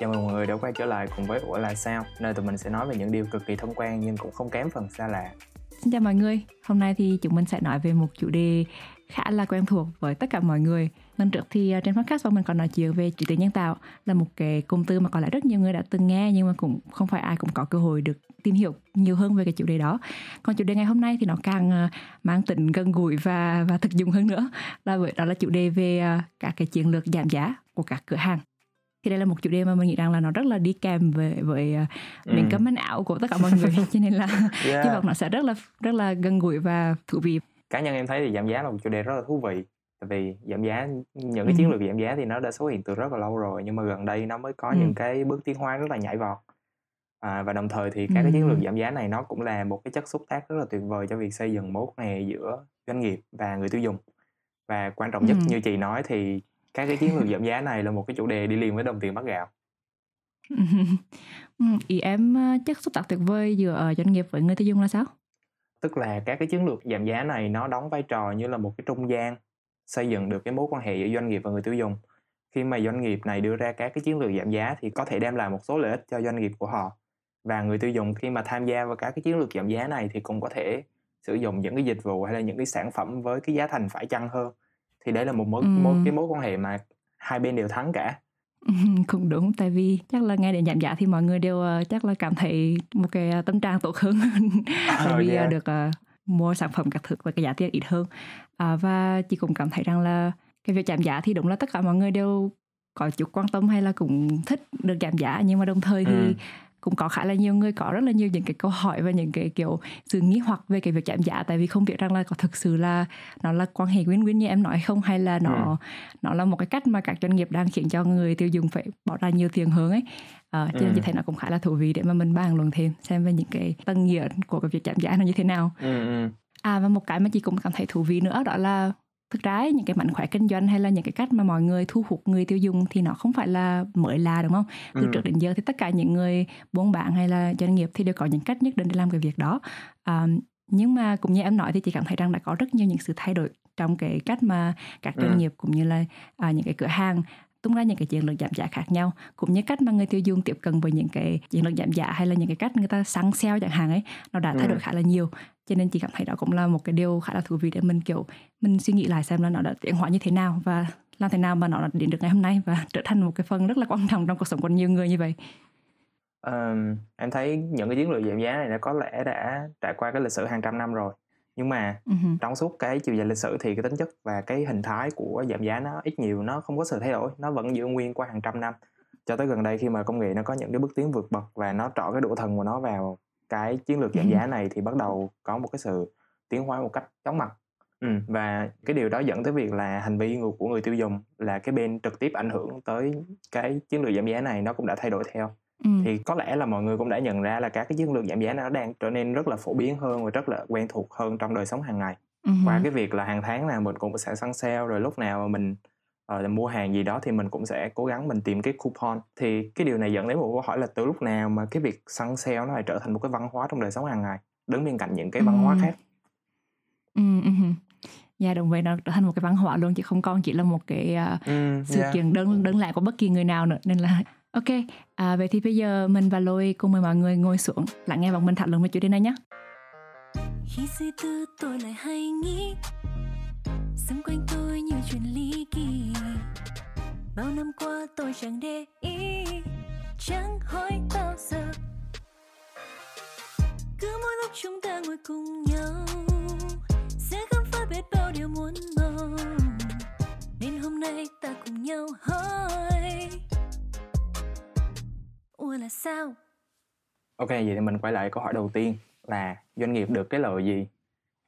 Chào mừng mọi người đã quay trở lại cùng với Ủa là sao Nơi tụi mình sẽ nói về những điều cực kỳ thông quan nhưng cũng không kém phần xa lạ. Xin chào mọi người, hôm nay thì chúng mình sẽ nói về một chủ đề khá là quen thuộc với tất cả mọi người. Lần trước thì à, trên podcast bọn mình còn nói chuyện về trí tuệ nhân tạo là một cái cụm từ mà có lẽ rất nhiều người đã từng nghe nhưng mà cũng không phải ai cũng có cơ hội được tìm hiểu nhiều hơn về cái chủ đề đó. Còn chủ đề ngày hôm nay thì nó càng à, mang tính gần gũi và và thực dụng hơn nữa là bởi đó là chủ đề về à, các cái chiến lược giảm giá của các cửa hàng thì đây là một chủ đề mà mình nghĩ rằng là nó rất là đi kèm với với ừ. miếng cấm ảo của tất cả mọi người cho nên là yeah. hy vọng nó sẽ rất là rất là gần gũi và thú vị cá nhân em thấy thì giảm giá là một chủ đề rất là thú vị tại vì giảm giá những cái chiến lược giảm giá thì nó đã xuất hiện từ rất là lâu rồi nhưng mà gần đây nó mới có ừ. những cái bước tiến hóa rất là nhảy vọt à, và đồng thời thì các cái chiến lược giảm giá này nó cũng là một cái chất xúc tác rất là tuyệt vời cho việc xây dựng mối quan hệ giữa doanh nghiệp và người tiêu dùng và quan trọng nhất ừ. như chị nói thì các cái chiến lược giảm giá này là một cái chủ đề đi liền với đồng tiền bắt gạo. Ý em chất xúc tác tuyệt vời giữa doanh nghiệp với người tiêu dùng là sao? Tức là các cái chiến lược giảm giá này nó đóng vai trò như là một cái trung gian xây dựng được cái mối quan hệ giữa doanh nghiệp và người tiêu dùng. Khi mà doanh nghiệp này đưa ra các cái chiến lược giảm giá thì có thể đem lại một số lợi ích cho doanh nghiệp của họ. Và người tiêu dùng khi mà tham gia vào các cái chiến lược giảm giá này thì cũng có thể sử dụng những cái dịch vụ hay là những cái sản phẩm với cái giá thành phải chăng hơn thì đấy là một mối, ừ. mối cái mối quan hệ mà hai bên đều thắng cả cũng đúng tại vì chắc là nghe đến giảm giá thì mọi người đều uh, chắc là cảm thấy một cái uh, tâm trạng tốt hơn tại vì yeah. uh, được uh, mua sản phẩm các thứ với cái giá tiền ít hơn uh, và chị cũng cảm thấy rằng là cái việc giảm giá thì đúng là tất cả mọi người đều có chút quan tâm hay là cũng thích được giảm giá nhưng mà đồng thời thì ừ cũng có khá là nhiều người có rất là nhiều những cái câu hỏi và những cái kiểu sự nghi hoặc về cái việc giảm giá tại vì không biết rằng là có thực sự là nó là quan hệ win-win như em nói không hay là nó ừ. nó là một cái cách mà các doanh nghiệp đang khiến cho người tiêu dùng phải bỏ ra nhiều tiền hơn ấy à, cho nên ừ. chị thấy nó cũng khá là thú vị để mà mình bàn luận thêm xem về những cái tân nghĩa của cái việc giảm giá nó như thế nào ừ, ừ. à và một cái mà chị cũng cảm thấy thú vị nữa đó là thực ra những cái mảnh khóe kinh doanh hay là những cái cách mà mọi người thu hút người tiêu dùng thì nó không phải là mới là đúng không từ ừ. trước đến giờ thì tất cả những người buôn bán hay là doanh nghiệp thì đều có những cách nhất định để làm cái việc đó à, nhưng mà cũng như em nói thì chị cảm thấy rằng đã có rất nhiều những sự thay đổi trong cái cách mà các doanh ừ. nghiệp cũng như là à, những cái cửa hàng tung ra những cái chiến lược giảm giá khác nhau cũng như cách mà người tiêu dùng tiếp cận với những cái chiến lược giảm giá hay là những cái cách người ta săn sale chẳng hạn ấy nó đã thay đổi ừ. khá là nhiều. Cho nên chị cảm thấy đó cũng là một cái điều khá là thú vị để mình kiểu mình suy nghĩ lại xem là nó đã tiến hóa như thế nào và làm thế nào mà nó đến được ngày hôm nay và trở thành một cái phần rất là quan trọng trong cuộc sống của nhiều người như vậy. Um, em thấy những cái chiến lược giảm giá này nó có lẽ đã trải qua cái lịch sử hàng trăm năm rồi nhưng mà uh-huh. trong suốt cái chiều dài lịch sử thì cái tính chất và cái hình thái của giảm giá nó ít nhiều nó không có sự thay đổi nó vẫn giữ nguyên qua hàng trăm năm. Cho tới gần đây khi mà công nghệ nó có những cái bước tiến vượt bậc và nó trọ cái độ thần của nó vào cái chiến lược giảm giá này thì bắt đầu có một cái sự tiến hóa một cách chóng mặt. Ừ, và cái điều đó dẫn tới việc là hành vi của người tiêu dùng là cái bên trực tiếp ảnh hưởng tới cái chiến lược giảm giá này nó cũng đã thay đổi theo ừ. thì có lẽ là mọi người cũng đã nhận ra là các cái chiến lược giảm giá nó đang trở nên rất là phổ biến hơn và rất là quen thuộc hơn trong đời sống hàng ngày ừ. qua cái việc là hàng tháng nào mình cũng sẽ săn sale rồi lúc nào mà mình uh, mua hàng gì đó thì mình cũng sẽ cố gắng mình tìm cái coupon thì cái điều này dẫn đến một câu hỏi là từ lúc nào mà cái việc săn sale nó lại trở thành một cái văn hóa trong đời sống hàng ngày đứng bên cạnh những cái văn hóa khác ừ. Dạ đồng vậy nó trở thành một cái văn hóa luôn chứ không còn chỉ là một cái uh, ừ, sự yeah. kiện đơn đơn lẻ của bất kỳ người nào nữa nên là ok à, vậy thì bây giờ mình và lôi cùng mời mọi người ngồi xuống lắng nghe bọn mình thảo luận về chủ đề này nhé. Khi suy tư tôi lại hay nghĩ xung quanh tôi nhiều chuyện ly kỳ. Bao năm qua tôi chẳng để ý chẳng hỏi bao giờ. Cứ mỗi lúc chúng ta ngồi cùng nhau sẽ khám phá biết bao điều muốn mong nên hôm nay ta cùng nhau hỏi ủa là sao? Ok vậy thì mình quay lại câu hỏi đầu tiên là doanh nghiệp được cái lợi gì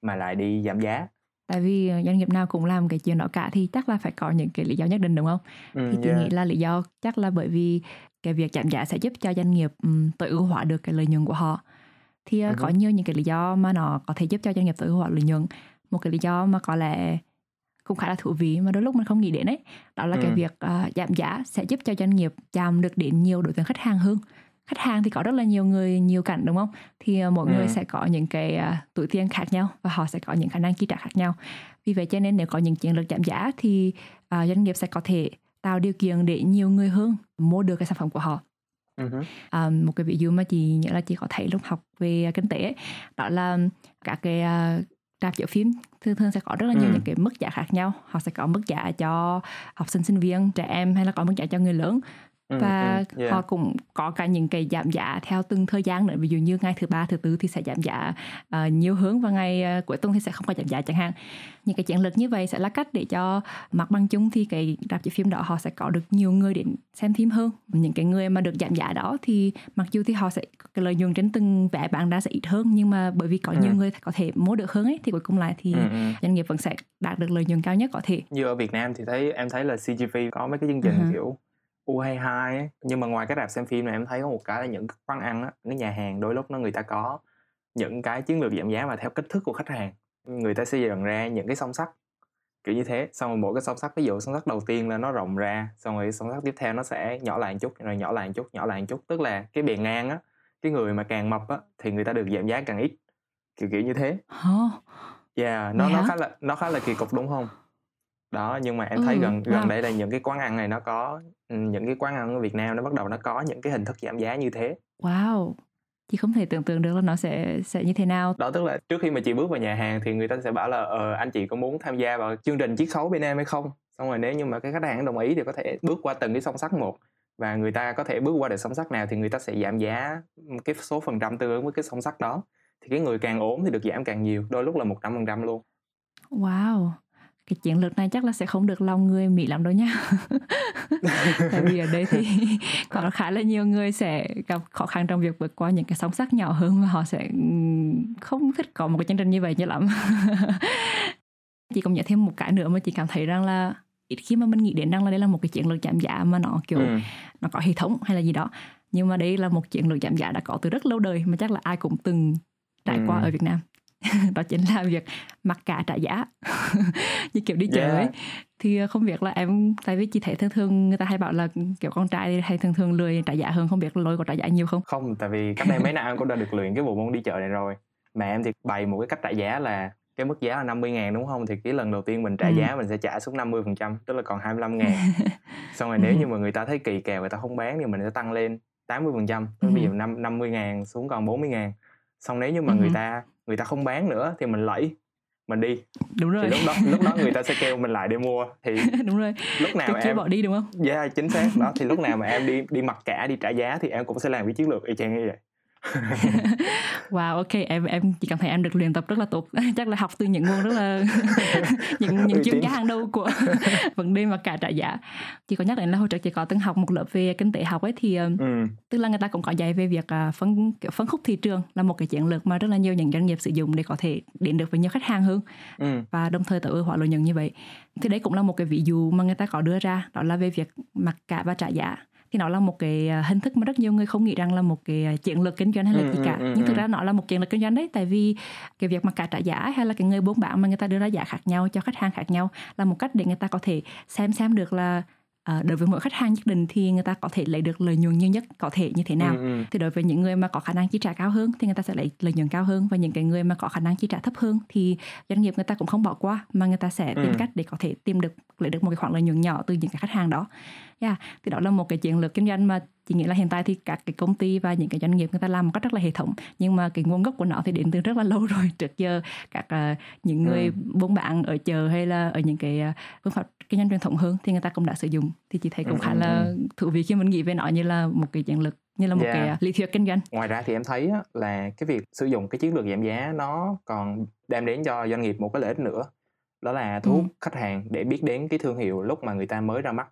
mà lại đi giảm giá? Tại vì ờ, doanh nghiệp nào cũng làm cái chuyện đó cả thì chắc là phải có những cái lý do nhất định đúng không? Ừ, thì chị yeah. nghĩ là lý do chắc là bởi vì cái việc giảm giá sẽ giúp cho doanh nghiệp um, tối ưu hóa được cái lợi nhuận của họ. Thì uh, uh-huh. có nhiều những cái lý do mà nó có thể giúp cho doanh nghiệp tối ưu hóa lợi nhuận. Một cái lý do mà có lẽ cũng khá là thú vị mà đôi lúc mình không nghĩ đến ấy đó là ừ. cái việc uh, giảm giá sẽ giúp cho doanh nghiệp chạm được đến nhiều đối tượng khách hàng hơn khách hàng thì có rất là nhiều người nhiều cảnh đúng không thì uh, mỗi ừ. người sẽ có những cái uh, tuổi tiền khác nhau và họ sẽ có những khả năng chi trả khác nhau vì vậy cho nên nếu có những chiến lược giảm giá thì uh, doanh nghiệp sẽ có thể tạo điều kiện để nhiều người hơn mua được cái sản phẩm của họ Uh-huh. À, một cái ví dụ mà chị nhớ là chị có thấy lúc học về kinh tế ấy, đó là các cái uh, rạp chiếu phim thường thường sẽ có rất là nhiều ừ. những cái mức giá khác nhau họ sẽ có mức giá cho học sinh sinh viên trẻ em hay là có mức giá cho người lớn và ừ, yeah. họ cũng có cả những cái giảm giá theo từng thời gian nữa ví dụ như ngày thứ ba thứ tư thì sẽ giảm giá uh, nhiều hướng và ngày uh, cuối tuần thì sẽ không có giảm giá chẳng hạn những cái chiến lược như vậy sẽ là cách để cho mặt bằng chung thì cái rạp chiếu phim đó họ sẽ có được nhiều người đến xem phim hơn những cái người mà được giảm giá đó thì mặc dù thì họ sẽ cái lợi nhuận trên từng vé bán ra sẽ ít hơn nhưng mà bởi vì có ừ. nhiều người có thể mua được hơn ấy thì cuối cùng lại thì ừ, ừ. doanh nghiệp vẫn sẽ đạt được lợi nhuận cao nhất có thể như ở Việt Nam thì thấy em thấy là CGV có mấy cái chương trình uh-huh. kiểu U22 ấy. Nhưng mà ngoài cái rạp xem phim này em thấy có một cái là những quán ăn á, cái nhà hàng đôi lúc nó người ta có những cái chiến lược giảm giá mà theo kích thước của khách hàng. Người ta xây dựng ra những cái song sắt kiểu như thế. Xong rồi mỗi cái song sắt ví dụ song sắt đầu tiên là nó rộng ra xong rồi song sắt tiếp theo nó sẽ nhỏ lại một chút rồi nhỏ lại một chút nhỏ lại một chút. Tức là cái bề ngang á cái người mà càng mập á thì người ta được giảm giá càng ít kiểu kiểu như thế. Hả? Yeah nó nó khá là nó khá là kỳ cục đúng không đó nhưng mà em thấy ừ, gần gần vâng. đây là những cái quán ăn này nó có những cái quán ăn ở Việt Nam nó bắt đầu nó có những cái hình thức giảm giá như thế. Wow! Chị không thể tưởng tượng được là nó sẽ sẽ như thế nào. Đó tức là trước khi mà chị bước vào nhà hàng thì người ta sẽ bảo là ờ anh chị có muốn tham gia vào chương trình chiết khấu bên em hay không? Xong rồi nếu như mà cái khách hàng đồng ý thì có thể bước qua từng cái song sắt một và người ta có thể bước qua được song sắt nào thì người ta sẽ giảm giá cái số phần trăm tương ứng với cái song sắt đó. Thì cái người càng ốm thì được giảm càng nhiều đôi lúc là một trăm phần trăm luôn. Wow cái chiến lược này chắc là sẽ không được lòng người Mỹ lắm đâu nhá tại vì ở đây thì có khá là nhiều người sẽ gặp khó khăn trong việc vượt qua những cái sóng sắc nhỏ hơn và họ sẽ không thích có một cái chương trình như vậy như lắm chị cũng nhớ thêm một cái nữa mà chị cảm thấy rằng là ít khi mà mình nghĩ đến rằng là đây là một cái chiến lược giảm giá mà nó kiểu ừ. nó có hệ thống hay là gì đó nhưng mà đây là một chiến lược giảm giá đã có từ rất lâu đời mà chắc là ai cũng từng trải ừ. qua ở Việt Nam đó chính là việc mặc cả trả giá. Như kiểu đi chợ yeah. ấy thì ờ, không biết là em tại vì chị thấy thường thường người ta hay bảo là kiểu con trai hay thường thường lười trả giá hơn không biết lôi có trả giá nhiều không? Không tại vì cách đây mấy năm em cũng đã được luyện cái bộ môn đi chợ này rồi. Mà em thì bày một cái cách trả giá là cái mức giá là 50 ngàn đúng không? Thì cái lần đầu tiên mình trả ừ. giá mình sẽ trả xuống 50 phần trăm tức là còn 25 ngàn. Xong rồi nếu như mà người ta thấy kỳ kèo người ta không bán thì mình sẽ tăng lên 80 phần trăm. Ví dụ năm 50 ngàn xuống còn 40 ngàn. Xong nếu như mà ừ. người ta người ta không bán nữa thì mình lẫy mình đi. Đúng rồi. thì lúc đó lúc đó người ta sẽ kêu mình lại để mua. Thì đúng rồi. lúc nào Chứ em bỏ đi đúng không? Yeah chính xác. Đó thì lúc nào mà em đi đi mặc cả đi trả giá thì em cũng sẽ làm cái chiến lược y chang như vậy wow ok em em chỉ cảm thấy em được luyện tập rất là tốt. Chắc là học từ những nguồn rất là những những chuyên gia hàng đầu của vấn đề mà cả trả giá. Chị có nhắc đến là hồi trước chị có từng học một lớp về kinh tế học ấy thì ừ. tức là người ta cũng có dạy về việc uh, phân phân khúc thị trường là một cái chiến lược mà rất là nhiều những doanh nghiệp sử dụng để có thể đến được với nhiều khách hàng hơn. Ừ. và đồng thời tối ưu hóa lợi nhuận như vậy. Thì đấy cũng là một cái ví dụ mà người ta có đưa ra đó là về việc mặc cả và trả giá thì nó là một cái à, hình thức mà rất nhiều người không nghĩ rằng là một cái à, chiến lược kinh doanh hay là ừ, gì cả ừ, nhưng thực ra nó là một chiến lược kinh doanh đấy tại vì cái việc mà cả trả giá hay là cái người buôn bán mà người ta đưa ra giá khác nhau cho khách hàng khác nhau là một cách để người ta có thể xem xem được là À, đối với mỗi khách hàng nhất định thì người ta có thể lấy được lợi nhuận nhiều nhất có thể như thế nào ừ, ừ. thì đối với những người mà có khả năng chi trả cao hơn thì người ta sẽ lấy lợi nhuận cao hơn và những cái người mà có khả năng chi trả thấp hơn thì doanh nghiệp người ta cũng không bỏ qua mà người ta sẽ tìm ừ. cách để có thể tìm được lấy được một cái khoản lợi nhuận nhỏ từ những cái khách hàng đó yeah. thì đó là một cái chiến lược kinh doanh mà chị nghĩ là hiện tại thì các cái công ty và những cái doanh nghiệp người ta làm một cách rất là hệ thống nhưng mà cái nguồn gốc của nó thì đến từ rất là lâu rồi trước giờ các uh, những người ừ. buôn bán ở chợ hay là ở những cái uh, phương pháp kinh doanh truyền thống hơn thì người ta cũng đã sử dụng thì chị thấy cũng ừ, khá ừ, là ừ. thú vị khi mình nghĩ về nó như là một cái chiến lược như là một yeah. cái uh, lý thuyết kinh doanh ngoài ra thì em thấy là cái việc sử dụng cái chiến lược giảm giá nó còn đem đến cho doanh nghiệp một cái lợi ích nữa đó là thu hút ừ. khách hàng để biết đến cái thương hiệu lúc mà người ta mới ra mắt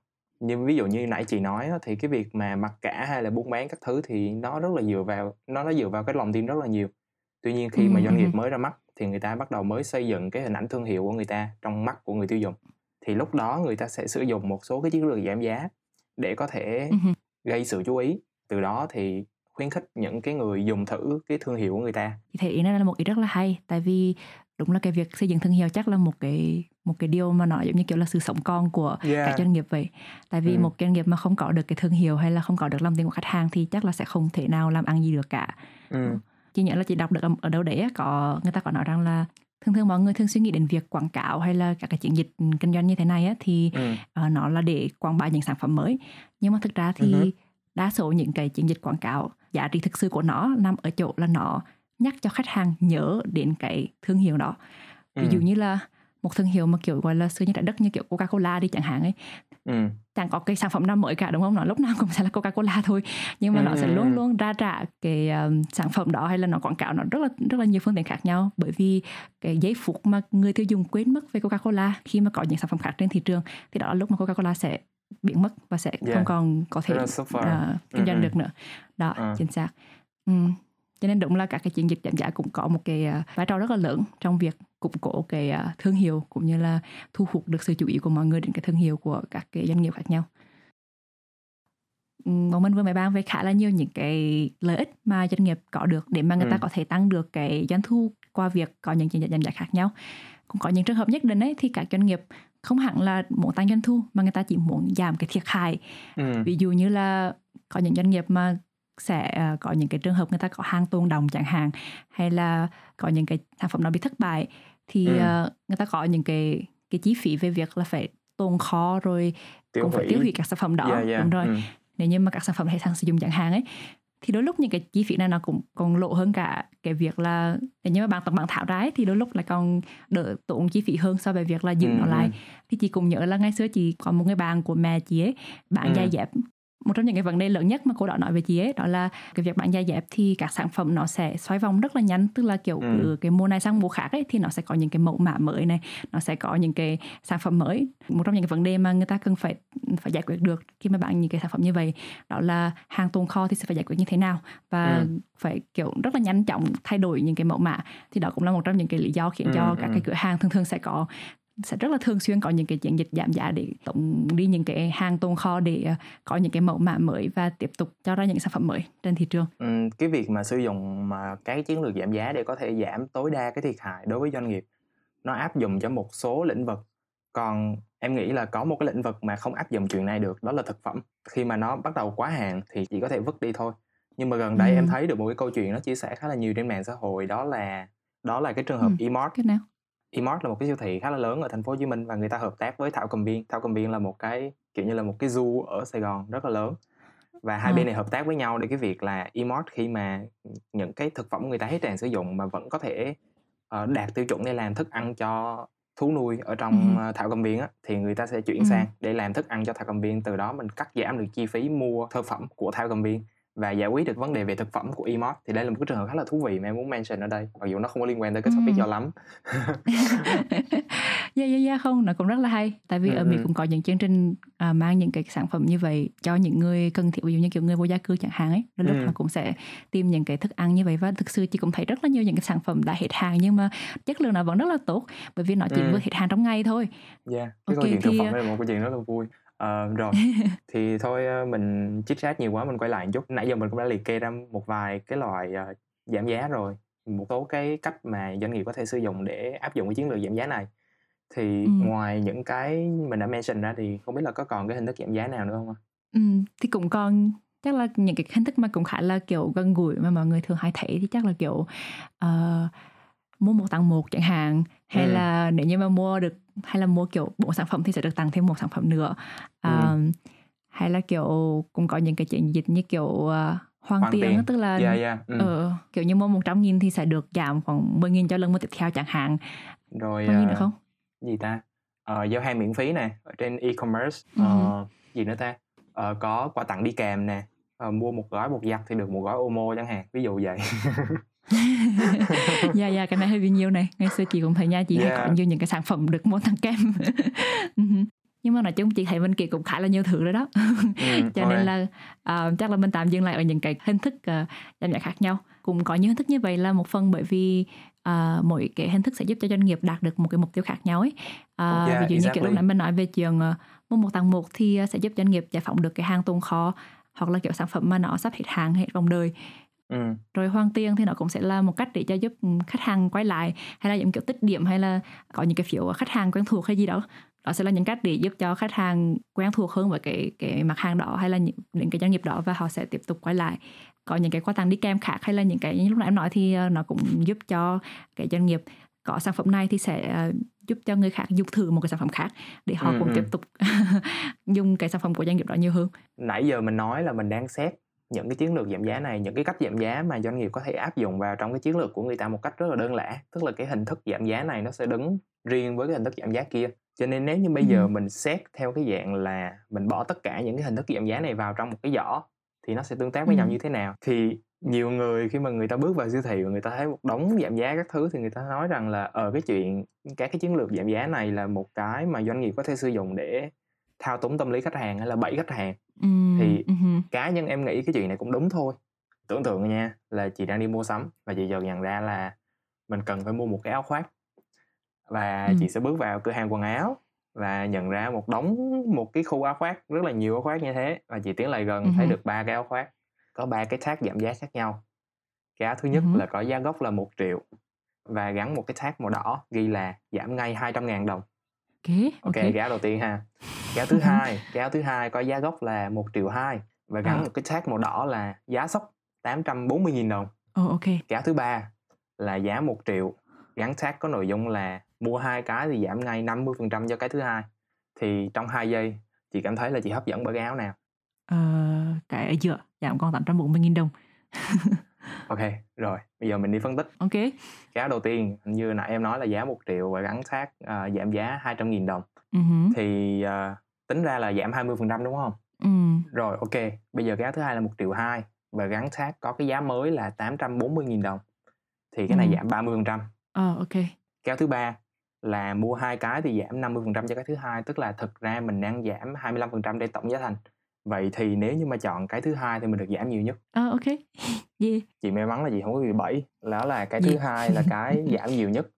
như ví dụ như nãy chị nói thì cái việc mà mặc cả hay là buôn bán các thứ thì nó rất là dựa vào nó nó dựa vào cái lòng tin rất là nhiều. Tuy nhiên khi mà doanh nghiệp mới ra mắt thì người ta bắt đầu mới xây dựng cái hình ảnh thương hiệu của người ta trong mắt của người tiêu dùng. Thì lúc đó người ta sẽ sử dụng một số cái chiến lược giảm giá để có thể gây sự chú ý. Từ đó thì khuyến khích những cái người dùng thử cái thương hiệu của người ta. Thì ý nó là một ý rất là hay tại vì đúng là cái việc xây dựng thương hiệu chắc là một cái một cái điều mà nó giống như kiểu là sự sống con của yeah. các doanh nghiệp vậy tại vì ừ. một doanh nghiệp mà không có được cái thương hiệu hay là không có được lòng tin của khách hàng thì chắc là sẽ không thể nào làm ăn gì được cả ừ. chị nhớ là chị đọc được ở đâu đấy có người ta có nói rằng là thường thường mọi người thường suy nghĩ đến việc quảng cáo hay là các cái chiến dịch kinh doanh như thế này á thì ừ. uh, nó là để quảng bá những sản phẩm mới nhưng mà thực ra thì uh-huh. đa số những cái chiến dịch quảng cáo giá trị thực sự của nó nằm ở chỗ là nó nhắc cho khách hàng nhớ đến cái thương hiệu đó ví ừ. dụ như là một thương hiệu mà kiểu gọi là xưa như trái đất như kiểu Coca-Cola đi chẳng hạn ấy ừ. chẳng có cái sản phẩm nào mới cả đúng không nó lúc nào cũng sẽ là Coca-Cola thôi nhưng mà ừ. nó sẽ luôn luôn ra trả cái um, sản phẩm đó hay là nó quảng cáo nó rất là rất là nhiều phương tiện khác nhau bởi vì cái giây phút mà người tiêu dùng quên mất về Coca-Cola khi mà có những sản phẩm khác trên thị trường thì đó là lúc mà Coca-Cola sẽ biến mất và sẽ yeah. không còn có thể uh, kinh doanh được nữa đó uh. chính xác ừ cho nên đúng là các cái chiến dịch giảm giá cũng có một cái à, vai trò rất là lớn trong việc củng cố cái à, thương hiệu cũng như là thu hút được sự chú ý của mọi người đến cái thương hiệu của các cái doanh nghiệp khác nhau bọn mình vừa mới bàn về khá là nhiều những cái lợi ích mà doanh nghiệp có được để mà người ừ. ta có thể tăng được cái doanh thu qua việc có những chiến dịch giảm giá khác nhau cũng có những trường hợp nhất định ấy thì các doanh nghiệp không hẳn là muốn tăng doanh thu mà người ta chỉ muốn giảm cái thiệt hại ừ. ví dụ như là có những doanh nghiệp mà sẽ uh, có những cái trường hợp người ta có hàng tồn động chẳng hạn hay là có những cái sản phẩm nó bị thất bại thì ừ. uh, người ta có những cái cái chi phí về việc là phải tồn kho rồi tiêu cũng hủy. phải tiêu hủy các sản phẩm đó yeah, yeah. đúng rồi ừ. nếu như mà các sản phẩm hết hàng sử dụng chẳng hạn ấy thì đôi lúc những cái chi phí này nó cũng còn lộ hơn cả cái việc là nếu như mà bạn tập bạn thảo ra thì đôi lúc lại còn đỡ tốn chi phí hơn so với việc là giữ ừ, nó lại ừ. thì chị cũng nhớ là ngày xưa chị có một người bạn của mẹ chị ấy bạn ừ. giày dép một trong những cái vấn đề lớn nhất mà cô đã nói về chị ấy đó là cái việc bạn da dẹp thì các sản phẩm nó sẽ xoay vòng rất là nhanh tức là kiểu ừ. từ cái mùa này sang mùa khác ấy thì nó sẽ có những cái mẫu mã mới này nó sẽ có những cái sản phẩm mới một trong những cái vấn đề mà người ta cần phải phải giải quyết được khi mà bạn những cái sản phẩm như vậy đó là hàng tồn kho thì sẽ phải giải quyết như thế nào và ừ. phải kiểu rất là nhanh chóng thay đổi những cái mẫu mã thì đó cũng là một trong những cái lý do khiến ừ, cho các ừ. cái cửa hàng thường thường sẽ có sẽ rất là thường xuyên có những cái chiến dịch giảm giá để tổng đi những cái hàng tồn kho để ờ, có những cái mẫu mã mới và tiếp tục cho ra những sản phẩm mới trên thị trường. Ừ, cái việc mà sử dụng mà cái chiến lược giảm giá để có thể giảm tối đa cái thiệt hại đối với doanh nghiệp nó áp dụng cho một số lĩnh vực còn em nghĩ là có một cái lĩnh vực mà không áp dụng chuyện này được đó là thực phẩm khi mà nó bắt đầu quá hạn thì chỉ có thể vứt đi thôi nhưng mà gần đây ừ. em thấy được một cái câu chuyện nó chia sẻ khá là nhiều trên mạng xã hội đó là đó là cái trường hợp ừ. Emart cái nào Emart là một cái siêu thị khá là lớn ở thành phố Hồ Chí Minh và người ta hợp tác với Thảo Cầm Viên. Thảo Cầm Viên là một cái kiểu như là một cái zoo ở Sài Gòn rất là lớn. Và hai ừ. bên này hợp tác với nhau để cái việc là Emart khi mà những cái thực phẩm người ta hết tràn sử dụng mà vẫn có thể uh, đạt tiêu chuẩn để làm thức ăn cho thú nuôi ở trong ừ. thảo cầm viên á thì người ta sẽ chuyển ừ. sang để làm thức ăn cho thảo cầm viên từ đó mình cắt giảm được chi phí mua thực phẩm của thảo cầm viên và giải quyết được vấn đề về thực phẩm của Emot thì đây là một cái trường hợp khá là thú vị mà em muốn mention ở đây mặc dù nó không có liên quan tới cái topic ừ. cho lắm yeah, yeah, yeah, không nó cũng rất là hay tại vì ừ, ở Mỹ cũng có những chương trình à, mang những cái sản phẩm như vậy cho những người cần thiết ví dụ như kiểu người vô gia cư chẳng hạn ấy đôi lúc ừ. họ cũng sẽ tìm những cái thức ăn như vậy và thực sự chị cũng thấy rất là nhiều những cái sản phẩm đã hết hàng nhưng mà chất lượng nó vẫn rất là tốt bởi vì nó chỉ ừ. vừa hết hàng trong ngày thôi yeah cái okay, câu chuyện thì... thực phẩm là một câu chuyện rất là vui Uh, rồi. Thì thôi uh, mình chit chat nhiều quá mình quay lại một chút. Nãy giờ mình cũng đã liệt kê ra một vài cái loại uh, giảm giá rồi. Một số cái cách mà doanh nghiệp có thể sử dụng để áp dụng cái chiến lược giảm giá này. Thì ừ. ngoài những cái mình đã mention ra thì không biết là có còn cái hình thức giảm giá nào nữa không ạ? Ừ, thì cũng còn chắc là những cái hình thức mà cũng khá là kiểu gần gũi mà mọi người thường hay thấy thì chắc là kiểu uh, mua một tặng một chẳng hạn hay ừ. là nếu như mà mua được hay là mua kiểu bộ sản phẩm thì sẽ được tặng thêm một sản phẩm nữa. Uh, ừ. hay là kiểu cũng có những cái chiến dịch như kiểu uh, hoàng, hoàng tiền, tức là yeah, yeah. Ừ. Uh, kiểu như mua 100 nghìn thì sẽ được giảm khoảng 10 nghìn cho lần mua tiếp theo chẳng hạn. Rồi có uh, nữa không? gì ta? Uh, giao hàng miễn phí nè ở trên e-commerce. Uh, gì nữa ta? Uh, có quà tặng đi kèm nè. Uh, mua một gói một giặt thì được một gói omo chẳng hạn ví dụ vậy dạ dạ cái này hơi bị nhiều này. Ngày xưa chị cũng thấy nha chị yeah. hay có nhiều những cái sản phẩm được mua tặng kem. Nhưng mà nói chung chị thấy bên kia cũng khá là nhiều thứ rồi đó. Ừ, cho nên là uh, chắc là mình tạm dừng lại ở những cái hình thức uh, giảm giá khác nhau. Cũng có những hình thức như vậy là một phần bởi vì uh, mỗi cái hình thức sẽ giúp cho doanh nghiệp đạt được một cái mục tiêu khác nhau ấy. Uh, yeah, ví dụ exactly. như kiểu lúc nãy mình nói về chuyện uh, mua một tặng một thì sẽ giúp doanh nghiệp giải phóng được cái hàng tồn kho hoặc là kiểu sản phẩm mà nó sắp hết hàng hết vòng đời Ừ. rồi hoang tiền thì nó cũng sẽ là một cách để cho giúp khách hàng quay lại hay là những kiểu tích điểm hay là có những cái phiếu khách hàng quen thuộc hay gì đó đó sẽ là những cách để giúp cho khách hàng quen thuộc hơn với cái cái mặt hàng đó hay là những, những cái doanh nghiệp đó và họ sẽ tiếp tục quay lại có những cái quà tặng đi kèm khác hay là những cái như lúc nãy em nói thì ờ, nó cũng giúp cho cái doanh nghiệp có sản phẩm này thì sẽ uh, giúp cho người khác dùng thử một cái sản phẩm khác để họ ừ, cũng ừ. tiếp tục dùng cái sản phẩm của doanh nghiệp đó nhiều hơn nãy giờ mình nói là mình đang xét những cái chiến lược giảm giá này những cái cách giảm giá mà doanh nghiệp có thể áp dụng vào trong cái chiến lược của người ta một cách rất là đơn lẻ. Tức là cái hình thức giảm giá này nó sẽ đứng riêng với cái hình thức giảm giá kia. Cho nên nếu như bây giờ mình xét theo cái dạng là mình bỏ tất cả những cái hình thức giảm giá này vào trong một cái giỏ thì nó sẽ tương tác với nhau như thế nào? Thì nhiều người khi mà người ta bước vào siêu thị và người ta thấy một đống giảm giá các thứ thì người ta nói rằng là ở ờ, cái chuyện các cái chiến lược giảm giá này là một cái mà doanh nghiệp có thể sử dụng để thao túng tâm lý khách hàng hay là bẫy khách hàng. Ừ, thì uh-huh. cá nhân em nghĩ cái chuyện này cũng đúng thôi tưởng tượng nha là chị đang đi mua sắm và chị dần nhận ra là mình cần phải mua một cái áo khoác và ừ. chị sẽ bước vào cửa hàng quần áo và nhận ra một đống một cái khu áo khoác rất là nhiều áo khoác như thế và chị tiến lại gần uh-huh. thấy được ba cái áo khoác có ba cái tag giảm giá khác nhau cái áo thứ nhất uh-huh. là có giá gốc là một triệu và gắn một cái tag màu đỏ ghi là giảm ngay 200 ngàn đồng okay, ok, cái áo đầu tiên ha. Áo thứ hai. áo thứ hai có giá gốc là một triệu hai và gắn à. một cái tag màu đỏ là giá sốc 840 nghìn đồng. Oh, ok. Áo thứ ba là giá một triệu gắn tag có nội dung là mua hai cái thì giảm ngay 50% cho cái thứ hai. Thì trong 2 giây chị cảm thấy là chị hấp dẫn bởi cái áo nào? Ờ, cái ở giữa giảm còn 840 nghìn đồng ok rồi bây giờ mình đi phân tích. Ok. Áo đầu tiên như nãy em nói là giá một triệu và gắn sát uh, giảm giá 200 nghìn đồng. Uh-huh. thì uh, tính ra là giảm 20% đúng không? Uh. rồi ok bây giờ cái áo thứ hai là một triệu hai và gắn sát có cái giá mới là 840 nghìn đồng. Thì cái này uh. giảm 30% ờ uh, ok. Cái áo thứ ba là mua hai cái thì giảm 50% cho cái thứ hai tức là thực ra mình đang giảm 25% để tổng giá thành vậy thì nếu như mà chọn cái thứ hai thì mình được giảm nhiều nhất? Ờ uh, ok. Yeah. chị may mắn là chị không có bị bẫy đó là cái thứ hai là cái giảm nhiều nhất.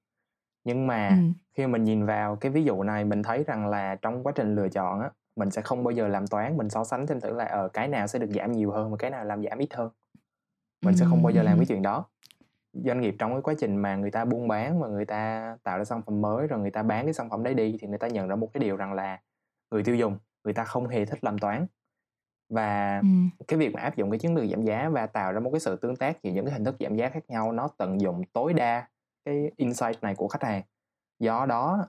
Nhưng mà ừ. khi mình nhìn vào cái ví dụ này mình thấy rằng là trong quá trình lựa chọn á mình sẽ không bao giờ làm toán mình so sánh xem thử là ở ờ, cái nào sẽ được giảm nhiều hơn và cái nào làm giảm ít hơn. Mình ừ. sẽ không bao giờ làm cái chuyện đó. Doanh nghiệp trong cái quá trình mà người ta buôn bán và người ta tạo ra sản phẩm mới rồi người ta bán cái sản phẩm đấy đi thì người ta nhận ra một cái điều rằng là người tiêu dùng người ta không hề thích làm toán và ừ. cái việc mà áp dụng cái chiến lược giảm giá và tạo ra một cái sự tương tác giữa những cái hình thức giảm giá khác nhau nó tận dụng tối đa cái insight này của khách hàng do đó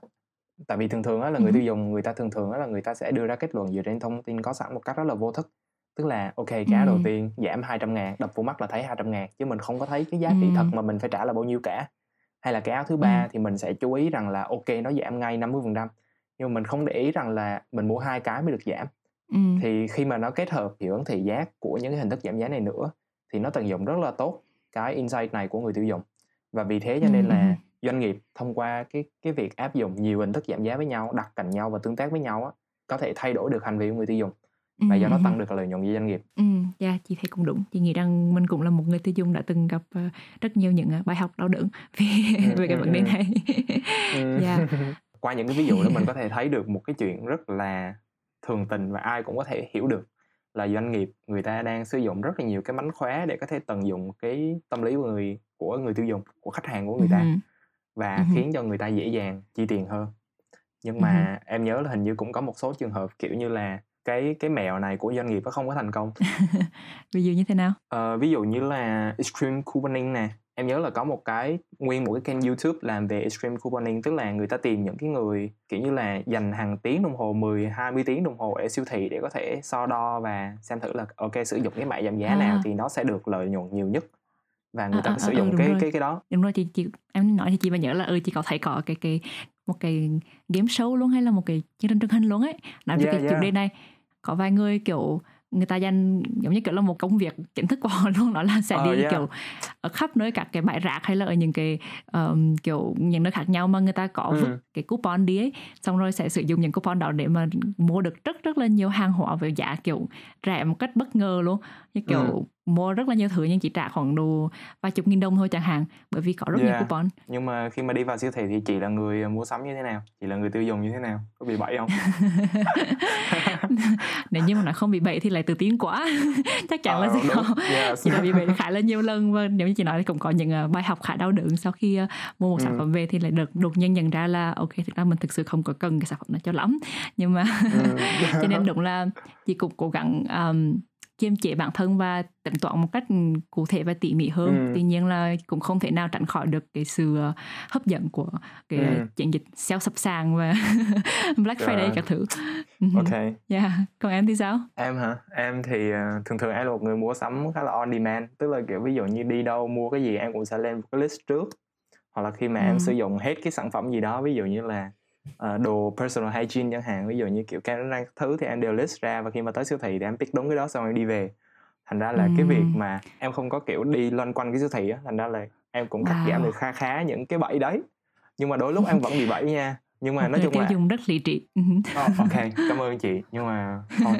tại vì thường thường á là người ừ. tiêu dùng người ta thường thường á là người ta sẽ đưa ra kết luận dựa trên thông tin có sẵn một cách rất là vô thức tức là ok giá ừ. đầu tiên giảm 200 ngàn đập vô mắt là thấy 200 ngàn chứ mình không có thấy cái giá trị ừ. thật mà mình phải trả là bao nhiêu cả hay là cái áo thứ ba ừ. thì mình sẽ chú ý rằng là ok nó giảm ngay 50 phần trăm nhưng mà mình không để ý rằng là mình mua hai cái mới được giảm ừ. thì khi mà nó kết hợp hiệu ứng thị giác của những cái hình thức giảm giá này nữa thì nó tận dụng rất là tốt cái insight này của người tiêu dùng và vì thế cho nên ừ. là doanh nghiệp thông qua cái cái việc áp dụng nhiều hình thức giảm giá với nhau đặt cạnh nhau và tương tác với nhau á có thể thay đổi được hành vi của người tiêu dùng và do đó tăng được lợi nhuận cho doanh nghiệp. Ừ, dạ yeah, chị thấy cũng đúng. Chị nghĩ rằng mình cũng là một người tiêu dùng đã từng gặp uh, rất nhiều những uh, bài học đau đớn về ừ, về cái ừ, vấn đề này. Dạ. yeah. Qua những cái ví dụ đó mình có thể thấy được một cái chuyện rất là thường tình và ai cũng có thể hiểu được là doanh nghiệp người ta đang sử dụng rất là nhiều cái mánh khóe để có thể tận dụng cái tâm lý của người của người tiêu dùng của khách hàng của người ta. Và khiến cho người ta dễ dàng chi tiền hơn. Nhưng mà em nhớ là hình như cũng có một số trường hợp kiểu như là cái cái mẹo này của doanh nghiệp nó không có thành công. Ví dụ như thế nào? Ờ, ví dụ như là extreme couponing nè em nhớ là có một cái nguyên một cái kênh YouTube làm về extreme couponing tức là người ta tìm những cái người kiểu như là dành hàng tiếng đồng hồ 10 20 tiếng đồng hồ ở siêu thị để có thể so đo và xem thử là ok sử dụng cái mã giảm giá à. nào thì nó sẽ được lợi nhuận nhiều nhất và người à, ta à, sử dụng ừ, cái rồi. cái cái đó đúng rồi chị chị em nói thì chị mà nhớ là ừ chị có thấy có cái cái một cái game show luôn hay là một cái chương trình truyền hình luôn ấy nói về yeah, cái yeah. chủ đề này có vài người kiểu người ta dành giống như kiểu là một công việc chính thức của họ luôn đó là sẽ oh, đi yeah. kiểu ở khắp nơi các cái bãi rác hay là ở những cái um, kiểu những nơi khác nhau mà người ta có ừ. vứt cái coupon đi ấy. Xong rồi sẽ sử dụng những coupon đó để mà mua được rất rất là nhiều hàng hóa với giá kiểu rẻ một cách bất ngờ luôn. Như kiểu ừ. mua rất là nhiều thứ nhưng chỉ trả khoảng đồ vài chục nghìn đồng thôi chẳng hạn bởi vì có rất yeah. nhiều coupon. Nhưng mà khi mà đi vào siêu thị thì chị là người à, mua sắm như thế nào? Chị là người tiêu dùng như thế nào? Có bị bẫy không? Nếu như mà nó không bị bẫy thì lại tự tin quá. Chắc chắn uh, là sẽ không yes. chị đã bị bẫy khá là nhiều lần và nếu như chị nói thì cũng có những uh, bài học khá đau đớn sau khi uh, mua một ừ. sản phẩm về thì lại được đột nhiên nhận ra là ok thực ra mình thực sự không có cần cái sản phẩm này cho lắm. Nhưng mà ừ. cho nên đúng là chị cũng cố gắng um, kiềm chế bản thân và tính toán một cách cụ thể và tỉ mỉ hơn. Ừ. tuy nhiên là cũng không thể nào tránh khỏi được cái sự ờ, hấp dẫn của cái ừ. chiến dịch xéo sập sàng và Black Friday các thứ. Ok. Yeah. Còn em thì sao? Em hả? Em thì uh, thường thường em là một người mua sắm khá là on demand. Tức là kiểu ví dụ như đi đâu mua cái gì em cũng sẽ lên một cái list trước hoặc là khi mà ừ. em sử dụng hết cái sản phẩm gì đó ví dụ như là uh, đồ personal hygiene chẳng hạn ví dụ như kiểu kem đánh răng thứ thì em đều list ra và khi mà tới siêu thị thì em pick đúng cái đó xong em đi về. Thành ra là ừ. cái việc mà em không có kiểu đi loanh quanh cái siêu thị á thành ra là em cũng cắt wow. giảm được kha khá những cái bẫy đấy. Nhưng mà đôi lúc em vẫn bị bẫy nha. Nhưng mà nói chung tiêu là dùng rất lý trí. Oh, ok cảm ơn chị. Nhưng mà không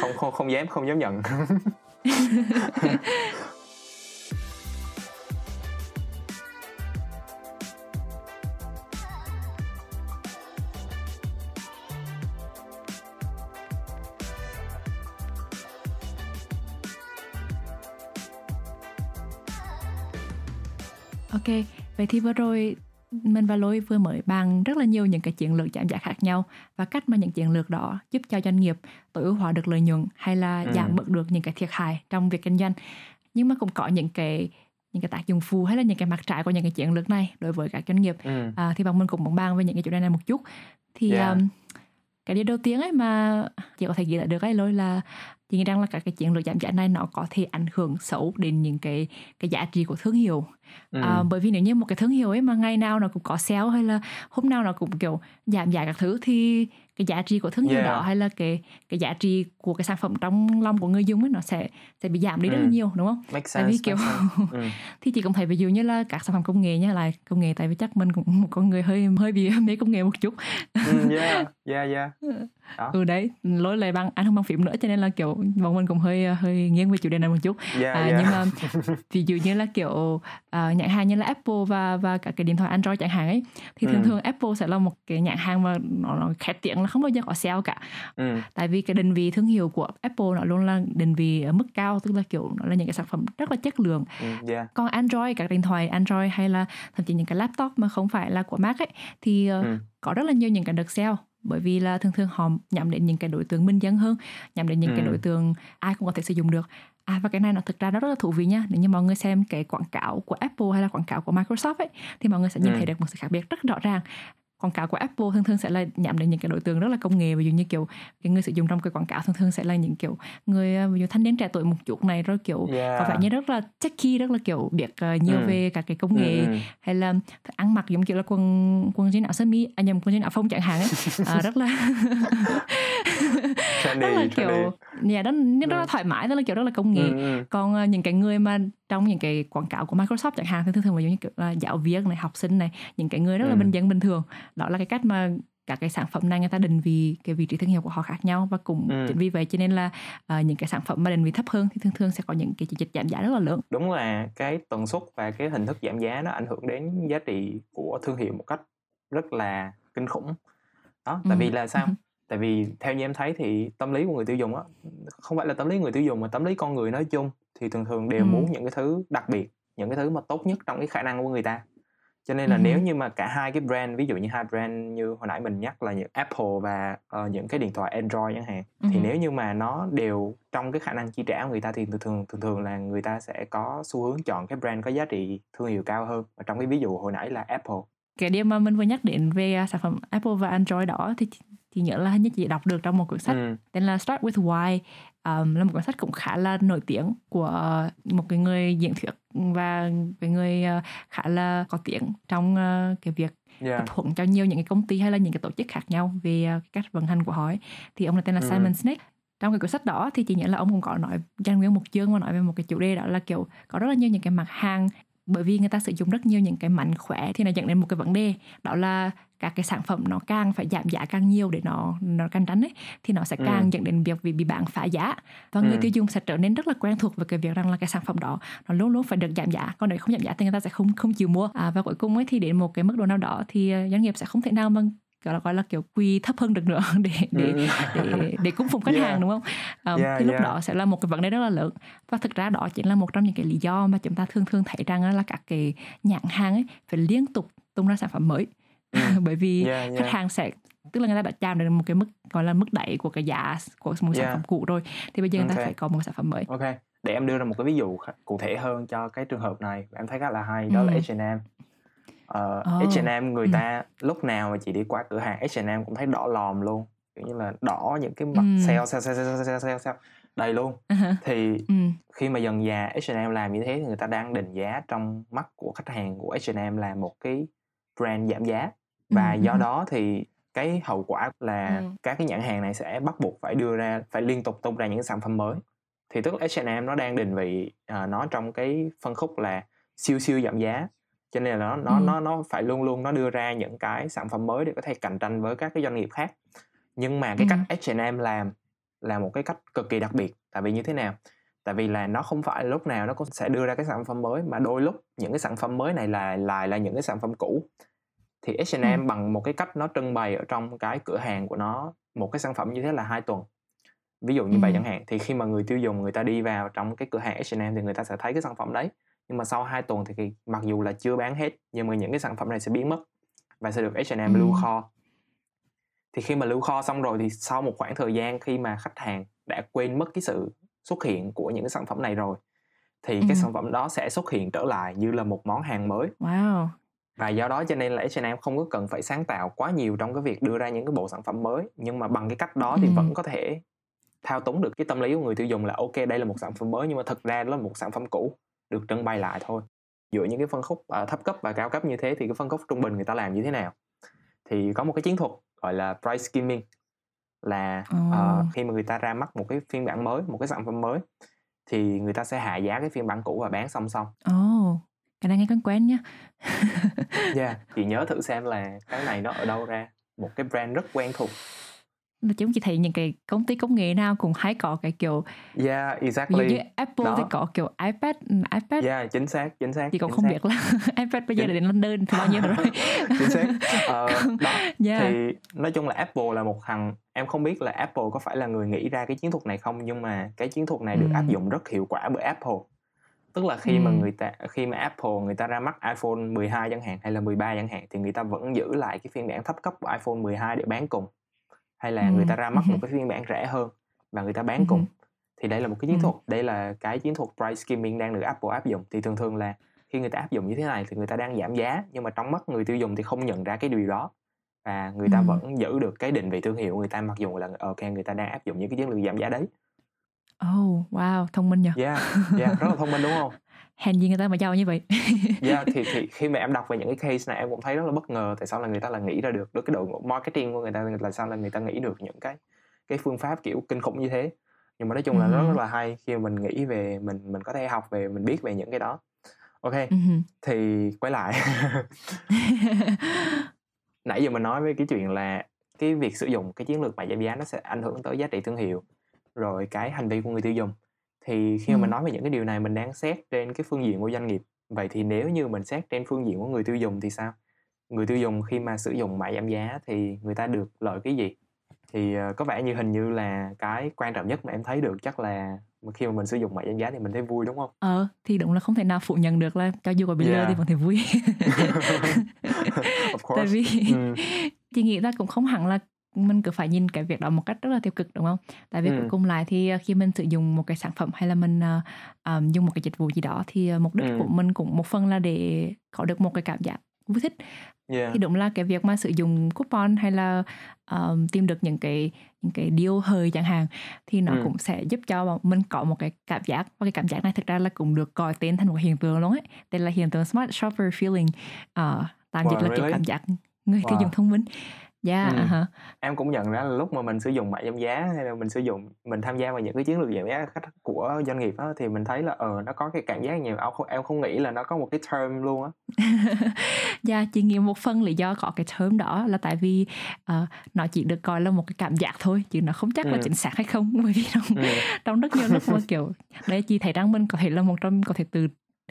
không không, không dám không dám nhận Ok, vậy thì vừa rồi mình và Lôi vừa mới bàn rất là nhiều những cái chiến lược giảm giá khác nhau và cách mà những chiến lược đó giúp cho doanh nghiệp tối ưu hóa được lợi nhuận hay là ừ. giảm bớt được những cái thiệt hại trong việc kinh doanh. Nhưng mà cũng có những cái những cái tác dụng phụ hay là những cái mặt trái của những cái chiến lược này đối với các doanh nghiệp. Ừ. À, thì bọn mình cũng muốn bàn về những cái chủ đề này một chút. Thì yeah. um, cái điều đầu tiên ấy mà chị có thể ghi lại được ấy lôi là nghĩ rằng là các cái chiến lược giảm giá này nó có thể ảnh hưởng xấu đến những cái cái giá trị của thương hiệu ừ. à, bởi vì nếu như một cái thương hiệu ấy mà ngày nào nó cũng có sale hay là hôm nào nó cũng kiểu giảm giá các thứ thì cái giá trị của thương hiệu yeah. đó hay là cái cái giá trị của cái sản phẩm trong lòng của người dùng ấy nó sẽ sẽ bị giảm đi rất là ừ. nhiều đúng không? Make sense, tại vì kiểu ừ. thì chị cũng thấy ví dụ như là các sản phẩm công nghệ nhá là công nghệ tại vì chắc mình cũng một con người hơi hơi bị mê công nghệ một chút. ừ, yeah, yeah, yeah. Đó. Ừ đấy, lối lại bằng anh không bằng phím nữa cho nên là kiểu bọn mình cũng hơi hơi nghiêng về chủ đề này một chút. Yeah, à, yeah. nhưng mà ví dụ như là kiểu uh, nhãn hàng như là Apple và và cả cái điện thoại Android chẳng hạn ấy thì thường ừ. thường Apple sẽ là một cái nhãn hàng mà nó, nó khét tiếng là không bao giờ có sale cả ừ. tại vì cái định vị thương hiệu của Apple nó luôn là định vị ở mức cao tức là kiểu nó là những cái sản phẩm rất là chất lượng ừ, yeah. còn Android các điện thoại Android hay là thậm chí những cái laptop mà không phải là của Mac ấy thì uh, ừ. có rất là nhiều những cái đợt sale bởi vì là thường thường họ nhắm đến những cái đối tượng minh dân hơn nhắm đến những ừ. cái đối tượng ai cũng có thể sử dụng được À và cái này nó thực ra nó rất là thú vị nha Nếu như mọi người xem cái quảng cáo của Apple hay là quảng cáo của Microsoft ấy Thì mọi người sẽ nhìn ừ. thấy được một sự khác biệt rất rõ ràng quảng cáo của Apple thường thường sẽ là nhắm đến những cái đối tượng rất là công nghệ ví dụ như kiểu cái người sử dụng trong cái quảng cáo thường thường sẽ là những kiểu người ví dụ thanh niên trẻ tuổi một chút này rồi kiểu yeah. có vẻ như rất là techy rất là kiểu biết uh, nhiều ừ. về các cái công nghệ ừ. hay là ăn mặc giống kiểu là quần quần jean áo sơ mi à nhầm quần jean áo phông chẳng hạn ấy à, rất là rất là kiểu nhà đó rất là thoải mái rất là kiểu rất là công nghệ ừ. còn uh, những cái người mà trong những cái quảng cáo của Microsoft chẳng hạn thì thường thường ví dụ như kiểu là giáo viên này học sinh này những cái người rất là ừ. bình dân bình thường đó là cái cách mà các cái sản phẩm này người ta định vị cái vị trí thương hiệu của họ khác nhau và cũng ừ. chính vì vậy cho nên là uh, những cái sản phẩm mà định vị thấp hơn thì thường thường sẽ có những cái chỉ dịch giảm giá rất là lớn đúng là cái tần suất và cái hình thức giảm giá nó ảnh hưởng đến giá trị của thương hiệu một cách rất là kinh khủng đó tại ừ. vì là sao ừ. tại vì theo như em thấy thì tâm lý của người tiêu dùng á không phải là tâm lý người tiêu dùng mà tâm lý con người nói chung thì thường thường đều ừ. muốn những cái thứ đặc biệt những cái thứ mà tốt nhất trong cái khả năng của người ta cho nên là uh-huh. nếu như mà cả hai cái brand ví dụ như hai brand như hồi nãy mình nhắc là những Apple và uh, những cái điện thoại Android chẳng hạn uh-huh. thì nếu như mà nó đều trong cái khả năng chi trả của người ta thì thường thường thường thường là người ta sẽ có xu hướng chọn cái brand có giá trị thương hiệu cao hơn và trong cái ví dụ hồi nãy là Apple cái điều mà mình vừa nhắc đến về uh, sản phẩm Apple và Android đó thì chị nhớ là hình như chị đọc được trong một cuốn sách ừ. tên là Start with Why um, là một cuốn sách cũng khá là nổi tiếng của một cái người diễn thuyết và cái người uh, khá là có tiếng trong uh, cái việc yeah. tập huấn cho nhiều những cái công ty hay là những cái tổ chức khác nhau về uh, cách vận hành của họ ấy. thì ông là tên là ừ. Simon Sinek trong cái cuốn sách đó thì chị nhớ là ông cũng có nói dành nguyên một chương và nói về một cái chủ đề đó là kiểu có rất là nhiều những cái mặt hàng bởi vì người ta sử dụng rất nhiều những cái mảnh khỏe thì nó dẫn đến một cái vấn đề đó là các cái sản phẩm nó càng phải giảm giá càng nhiều để nó nó cạnh tranh ấy thì nó sẽ ừ. càng ừ. dẫn đến việc bị bị bán phá giá và ừ. người tiêu dùng sẽ trở nên rất là quen thuộc với cái việc rằng là cái sản phẩm đó nó luôn luôn phải được giảm giá còn nếu không giảm giá thì người ta sẽ không không chịu mua à, và cuối cùng ấy thì đến một cái mức độ nào đó thì ờ, doanh nghiệp sẽ không thể nào mà gọi là gọi là kiểu quy thấp hơn được nữa để để ừ. để để cúng phụng khách yeah. hàng đúng không? Um, yeah, thì lúc yeah. đó sẽ là một cái vấn đề rất là lớn và thực ra đó chính là một trong những cái lý do mà chúng ta thường thường thấy rằng là các cái nhãn hàng ấy phải liên tục tung ra sản phẩm mới ừ. bởi vì yeah, yeah. khách hàng sẽ tức là người ta đã chạm đến một cái mức gọi là mức đẩy của cái giá của một yeah. sản phẩm cũ rồi thì bây giờ người okay. ta phải có một sản phẩm mới ok để em đưa ra một cái ví dụ cụ thể hơn cho cái trường hợp này em thấy khá là hay đó ừ. là H&M uh, oh. H&M người ừ. ta lúc nào mà chị đi qua cửa hàng H&M cũng thấy đỏ lòm luôn kiểu như là đỏ những cái mặt ừ. sale sale sale sale sale sale, sale đầy luôn uh-huh. thì ừ. khi mà dần già H&M làm như thế thì người ta đang định giá trong mắt của khách hàng của H&M là một cái brand giảm giá và ừ. do đó thì cái hậu quả là ừ. các cái nhãn hàng này sẽ bắt buộc phải đưa ra phải liên tục tung ra những sản phẩm mới thì tức là H&M nó đang định vị uh, nó trong cái phân khúc là siêu siêu giảm giá cho nên là nó nó ừ. nó nó phải luôn luôn nó đưa ra những cái sản phẩm mới để có thể cạnh tranh với các cái doanh nghiệp khác nhưng mà cái ừ. cách H&M làm là một cái cách cực kỳ đặc biệt tại vì như thế nào tại vì là nó không phải lúc nào nó cũng sẽ đưa ra cái sản phẩm mới mà đôi lúc những cái sản phẩm mới này là lại là những cái sản phẩm cũ thì H&M ừ. bằng một cái cách nó trưng bày ở trong cái cửa hàng của nó một cái sản phẩm như thế là hai tuần ví dụ như ừ. vậy chẳng hạn thì khi mà người tiêu dùng người ta đi vào trong cái cửa hàng H&M thì người ta sẽ thấy cái sản phẩm đấy nhưng mà sau 2 tuần thì mặc dù là chưa bán hết nhưng mà những cái sản phẩm này sẽ biến mất và sẽ được H&M ừ. lưu kho thì khi mà lưu kho xong rồi thì sau một khoảng thời gian khi mà khách hàng đã quên mất cái sự xuất hiện của những cái sản phẩm này rồi thì ừ. cái sản phẩm đó sẽ xuất hiện trở lại như là một món hàng mới. Wow. Và do đó cho nên là H&M không có cần phải sáng tạo quá nhiều trong cái việc đưa ra những cái bộ sản phẩm mới nhưng mà bằng cái cách đó thì ừ. vẫn có thể thao túng được cái tâm lý của người tiêu dùng là ok đây là một sản phẩm mới nhưng mà thực ra đó là một sản phẩm cũ được trưng bày lại thôi giữa những cái phân khúc uh, thấp cấp và cao cấp như thế thì cái phân khúc trung bình người ta làm như thế nào thì có một cái chiến thuật gọi là price skimming là uh, khi mà người ta ra mắt một cái phiên bản mới một cái sản phẩm mới thì người ta sẽ hạ giá cái phiên bản cũ và bán song song. Ồ, oh, cái này nghe quen quen nhá. yeah, chị nhớ thử xem là cái này nó ở đâu ra. Một cái brand rất quen thuộc chúng chỉ thấy những cái công ty công nghệ nào cũng hay có cái kiểu yeah exactly như Apple Đó. thì có kiểu iPad iPad yeah chính xác chính xác chị cũng không xác. biết là iPad bây giờ là đến London thì bao nhiêu rồi chính xác uh, đó yeah. thì nói chung là Apple là một thằng em không biết là Apple có phải là người nghĩ ra cái chiến thuật này không nhưng mà cái chiến thuật này được ừ. áp dụng rất hiệu quả bởi Apple tức là khi ừ. mà người ta khi mà Apple người ta ra mắt iPhone 12 chẳng hạn hay là 13 chẳng hạn thì người ta vẫn giữ lại cái phiên bản thấp cấp của iPhone 12 để bán cùng hay là ừ. người ta ra mắt một cái phiên bản rẻ hơn và người ta bán cùng thì đây là một cái chiến thuật đây là cái chiến thuật price skimming đang được Apple áp dụng thì thường thường là khi người ta áp dụng như thế này thì người ta đang giảm giá nhưng mà trong mắt người tiêu dùng thì không nhận ra cái điều đó và người ta ừ. vẫn giữ được cái định vị thương hiệu người ta mặc dù là ok người ta đang áp dụng những cái chiến lược giảm giá đấy Oh, wow, thông minh nhỉ? Yeah, yeah, rất là thông minh đúng không? Hèn gì người ta mà giàu như vậy. Yeah, thì thì khi mà em đọc về những cái case này em cũng thấy rất là bất ngờ tại sao là người ta là nghĩ ra được được cái đội ngũ marketing của người ta là sao là người ta nghĩ được những cái cái phương pháp kiểu kinh khủng như thế. Nhưng mà nói chung là uh-huh. rất là hay khi mình nghĩ về mình mình có thể học về mình biết về những cái đó. Ok uh-huh. thì quay lại. Nãy giờ mình nói với cái chuyện là cái việc sử dụng cái chiến lược mà giảm giá nó sẽ ảnh hưởng tới giá trị thương hiệu rồi cái hành vi của người tiêu dùng thì khi mà mình nói về những cái điều này mình đang xét trên cái phương diện của doanh nghiệp vậy thì nếu như mình xét trên phương diện của người tiêu dùng thì sao người tiêu dùng khi mà sử dụng mã giảm giá thì người ta được lợi cái gì thì uh, có vẻ như hình như là cái quan trọng nhất mà em thấy được chắc là khi mà mình sử dụng mã giảm giá thì mình thấy vui đúng không? Ờ thì đúng là không thể nào phủ nhận được là cho dù có bị yeah. lừa thì vẫn thấy vui. of course. Tại vì ừ. chị nghĩ ra cũng không hẳn là mình cứ phải nhìn cái việc đó một cách rất là tiêu cực đúng không tại vì ừ. cuối cùng lại thì ờ, khi mình sử dụng một cái sản phẩm hay là mình uh, um, dùng một cái dịch vụ gì đó thì mục đích ừ. của mình cũng một phần là để có được một cái cảm giác vui thích yeah. thì đúng là cái việc mà sử dụng coupon hay là um, tìm được những cái những cái deal hời chẳng hạn thì nó ừ. cũng sẽ giúp cho mình có một cái cảm giác và cái cảm giác này thực ra là cũng được gọi tên thành một hiện tượng luôn ấy đây là hiện tượng smart shopper feeling uh, tạm dịch wow, là really? kiểu cảm giác người wow. tiêu dùng thông minh Dạ, Ừm. à Em cũng nhận ra là lúc mà mình sử dụng mại giảm giá hay là mình sử dụng mình tham gia vào những cái chiến lược giảm giá khách của doanh nghiệp á, thì mình thấy là, ờ, nó có cái cảm giác nhiều, em không em không nghĩ là nó có một cái term luôn á. Dạ, chị nghĩ một phần lý do có cái term đó là tại vì, ờ, nó chỉ được coi là một cái cảm giác thôi, chứ nó không chắc là chính xác hay không. Bởi vì trong Ừm. trong rất nhiều lúc mà, kiểu, đấy, chị thấy rằng mình có thể là một trong có thể từ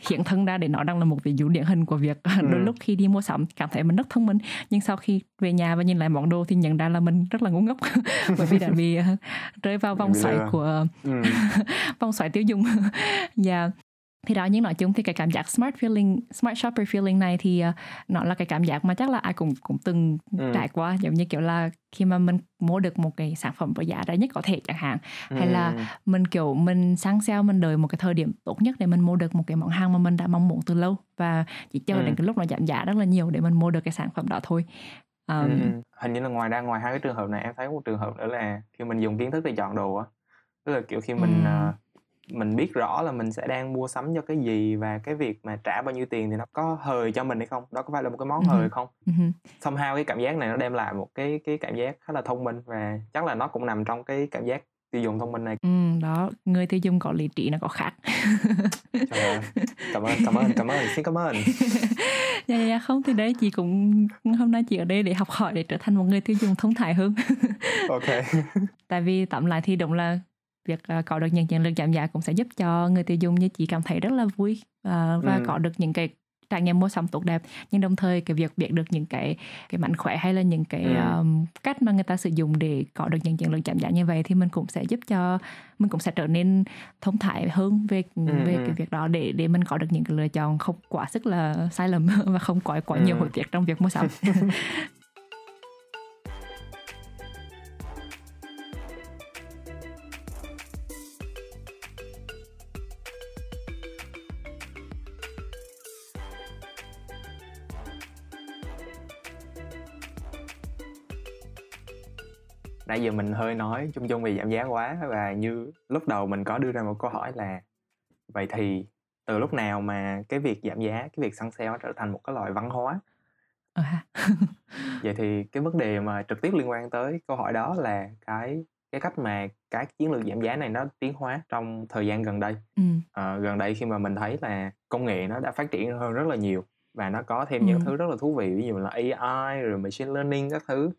hiện thân ra để nó đang là một ví dụ điển hình của việc ừ. đôi lúc khi đi mua sắm cảm thấy mình rất thông minh nhưng sau khi về nhà và nhìn lại món đồ thì nhận ra là mình rất là ngu ngốc bởi vì đã bị uh, rơi vào vòng xoáy của ừ. vòng xoáy tiêu dùng và yeah. Thì đó nhưng nói chung thì cái cảm giác smart feeling smart shopper feeling này thì uh, nó là cái cảm giác mà chắc là ai cũng cũng từng ừ. trải qua giống như kiểu là khi mà mình mua được một cái sản phẩm với giá rẻ nhất có thể chẳng hạn ừ. hay là ừ. mình kiểu mình sáng sale mình đợi một cái thời điểm tốt nhất để mình mua được một cái món hàng mà mình đã mong muốn từ lâu và chỉ chờ ừ. đến cái lúc nó giảm giá rất là nhiều để mình mua được cái sản phẩm đó thôi um, ừ. hình như là ngoài ra ngoài hai cái trường hợp này em thấy một trường hợp nữa là khi mình dùng kiến thức để chọn đồ á tức là kiểu khi mình ừ. uh, mình biết rõ là mình sẽ đang mua sắm cho cái gì và cái việc mà trả bao nhiêu tiền thì nó có hời cho mình hay không? Đó có phải là một cái món hời không? Uh-huh. somehow cái cảm giác này nó đem lại một cái cái cảm giác khá là thông minh và chắc là nó cũng nằm trong cái cảm giác tiêu dùng thông minh này. Ừ, đó. Người tiêu dùng có lý trí nó có khác. Trời ơi. cảm ơn cảm ơn cảm ơn. Xin cảm ơn. Dạ, dạ dạ. Không thì đấy chị cũng hôm nay chị ở đây để học hỏi để trở thành một người tiêu dùng thông thái hơn. Ok. Tại vì tạm lại thì đúng là việc uh, có được những chiến lược giảm giá cũng sẽ giúp cho người tiêu dùng như chị cảm thấy rất là vui uh, và ừ. có được những cái trải nghiệm mua sắm tốt đẹp nhưng đồng thời cái việc biết được những cái cái mảnh khỏe hay là những cái ừ. um, cách mà người ta sử dụng để có được những chiến lược giảm giá như vậy thì mình cũng sẽ giúp cho mình cũng sẽ trở nên thông thái hơn về ừ. về cái việc đó để để mình có được những cái lựa chọn không quá sức là sai lầm và không quá quá ừ. nhiều hối tiếc trong việc mua sắm nãy giờ mình hơi nói chung chung về giảm giá quá và như lúc đầu mình có đưa ra một câu hỏi là vậy thì từ lúc nào mà cái việc giảm giá cái việc săn sale trở thành một cái loại văn hóa à. vậy thì cái vấn đề mà trực tiếp liên quan tới câu hỏi đó là cái cái cách mà cái chiến lược giảm giá này nó tiến hóa trong thời gian gần đây ừ. à, gần đây khi mà mình thấy là công nghệ nó đã phát triển hơn rất là nhiều và nó có thêm ừ. những thứ rất là thú vị ví dụ là AI rồi machine learning các thứ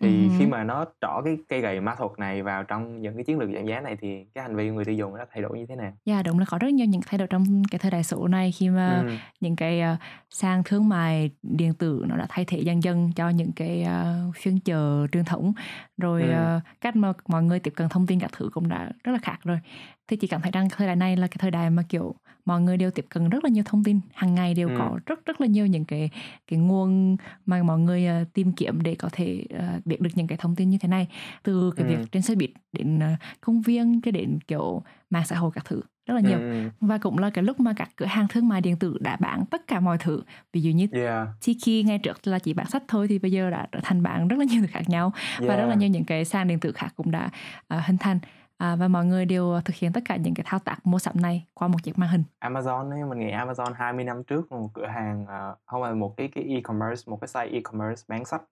thì khi mà nó trỏ cái cây gậy ma thuật này vào trong những cái chiến lược giảm giá này thì cái hành vi của người tiêu dùng nó thay đổi như thế nào? Dạ yeah, đúng là có rất nhiều những thay đổi trong cái thời đại số này khi mà ừ. những cái uh, sàn thương mại điện tử nó đã thay thế dần dần cho những cái uh, phiên chợ truyền thống rồi ừ. uh, cách mà mọi người tiếp cận thông tin các thứ cũng đã rất là khác rồi thì chị cảm thấy rằng thời đại này là cái thời đại mà kiểu mọi người đều tiếp cận rất là nhiều thông tin hàng ngày đều ừ. có rất rất là nhiều những cái cái nguồn mà mọi người uh, tìm kiếm để có thể uh, biết được những cái thông tin như thế này từ cái ừ. việc trên xe buýt đến uh, công viên cho đến kiểu mạng xã hội các thứ rất là nhiều ừ. và cũng là cái lúc mà các cửa hàng thương mại điện tử đã bán tất cả mọi thứ ví dụ như yeah. Tiki ngay trước là chỉ bán sách thôi thì bây giờ đã trở thành bán rất là nhiều thứ khác nhau yeah. và rất là nhiều những cái sàn điện tử khác cũng đã uh, hình thành à, và mọi người đều thực hiện tất cả những cái thao tác mua sắm này qua một chiếc màn hình. Amazon ấy, mình nghĩ Amazon 20 năm trước một cửa hàng uh, không phải một cái cái e-commerce, một cái site e-commerce bán sách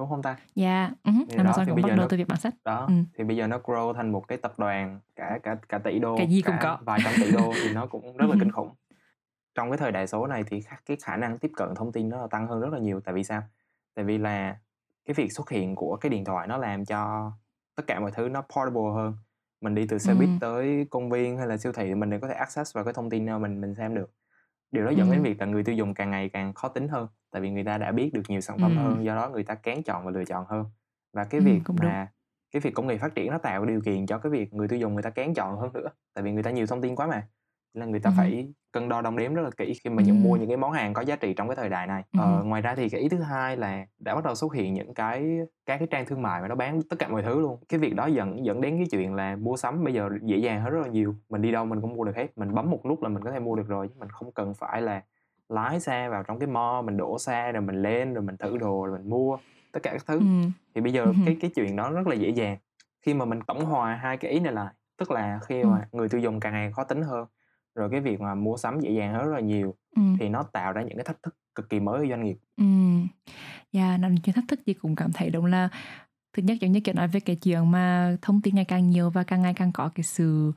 đúng không ta? Dạ, yeah. uh-huh. Amazon cũng bắt đầu từ việc bán sách. Đó, ừ. thì bây giờ nó grow thành một cái tập đoàn cả cả cả tỷ đô, cái gì cũng có, vài trăm tỷ đô thì nó cũng rất là kinh khủng. Trong cái thời đại số này thì cái khả năng tiếp cận thông tin nó tăng hơn rất là nhiều. Tại vì sao? Tại vì là cái việc xuất hiện của cái điện thoại nó làm cho tất cả mọi thứ nó portable hơn mình đi từ xe buýt tới công viên hay là siêu thị mình đều có thể access vào cái thông tin nào mình mình xem được điều đó dẫn ừ. đến việc là người tiêu dùng càng ngày càng khó tính hơn tại vì người ta đã biết được nhiều sản phẩm ừ. hơn do đó người ta kén chọn và lựa chọn hơn và cái việc cũng mà đúng. cái việc công nghệ phát triển nó tạo điều kiện cho cái việc người tiêu dùng người ta kén chọn hơn nữa tại vì người ta nhiều thông tin quá mà là người ta ừ. phải cân đo đong đếm rất là kỹ khi mà nhận mua những cái món hàng có giá trị trong cái thời đại này. Ờ, ngoài ra thì cái ý thứ hai là đã bắt đầu xuất hiện những cái các cái trang thương mại mà nó bán tất cả mọi thứ luôn. Cái việc đó dẫn dẫn đến cái chuyện là mua sắm bây giờ dễ dàng hơn rất là nhiều. Mình đi đâu mình cũng mua được hết. Mình bấm một nút là mình có thể mua được rồi chứ mình không cần phải là lái xe vào trong cái mall mình đổ xe rồi mình lên rồi mình thử đồ rồi mình mua tất cả các thứ. Ừ. thì bây giờ ừ. cái cái chuyện đó rất là dễ dàng. Khi mà mình tổng hòa hai cái ý này lại tức là khi mà ừ. người tiêu dùng càng ngày khó tính hơn rồi cái việc mà mua sắm dễ dàng hơn rất là nhiều ừ. thì nó tạo ra những cái thách thức cực kỳ mới ở doanh nghiệp. Ừ. Dạ, yeah, trên thách thức chị cũng cảm thấy đúng là thứ nhất giống như kiểu nói về cái chuyện mà thông tin ngày càng nhiều và càng ngày càng có cái sự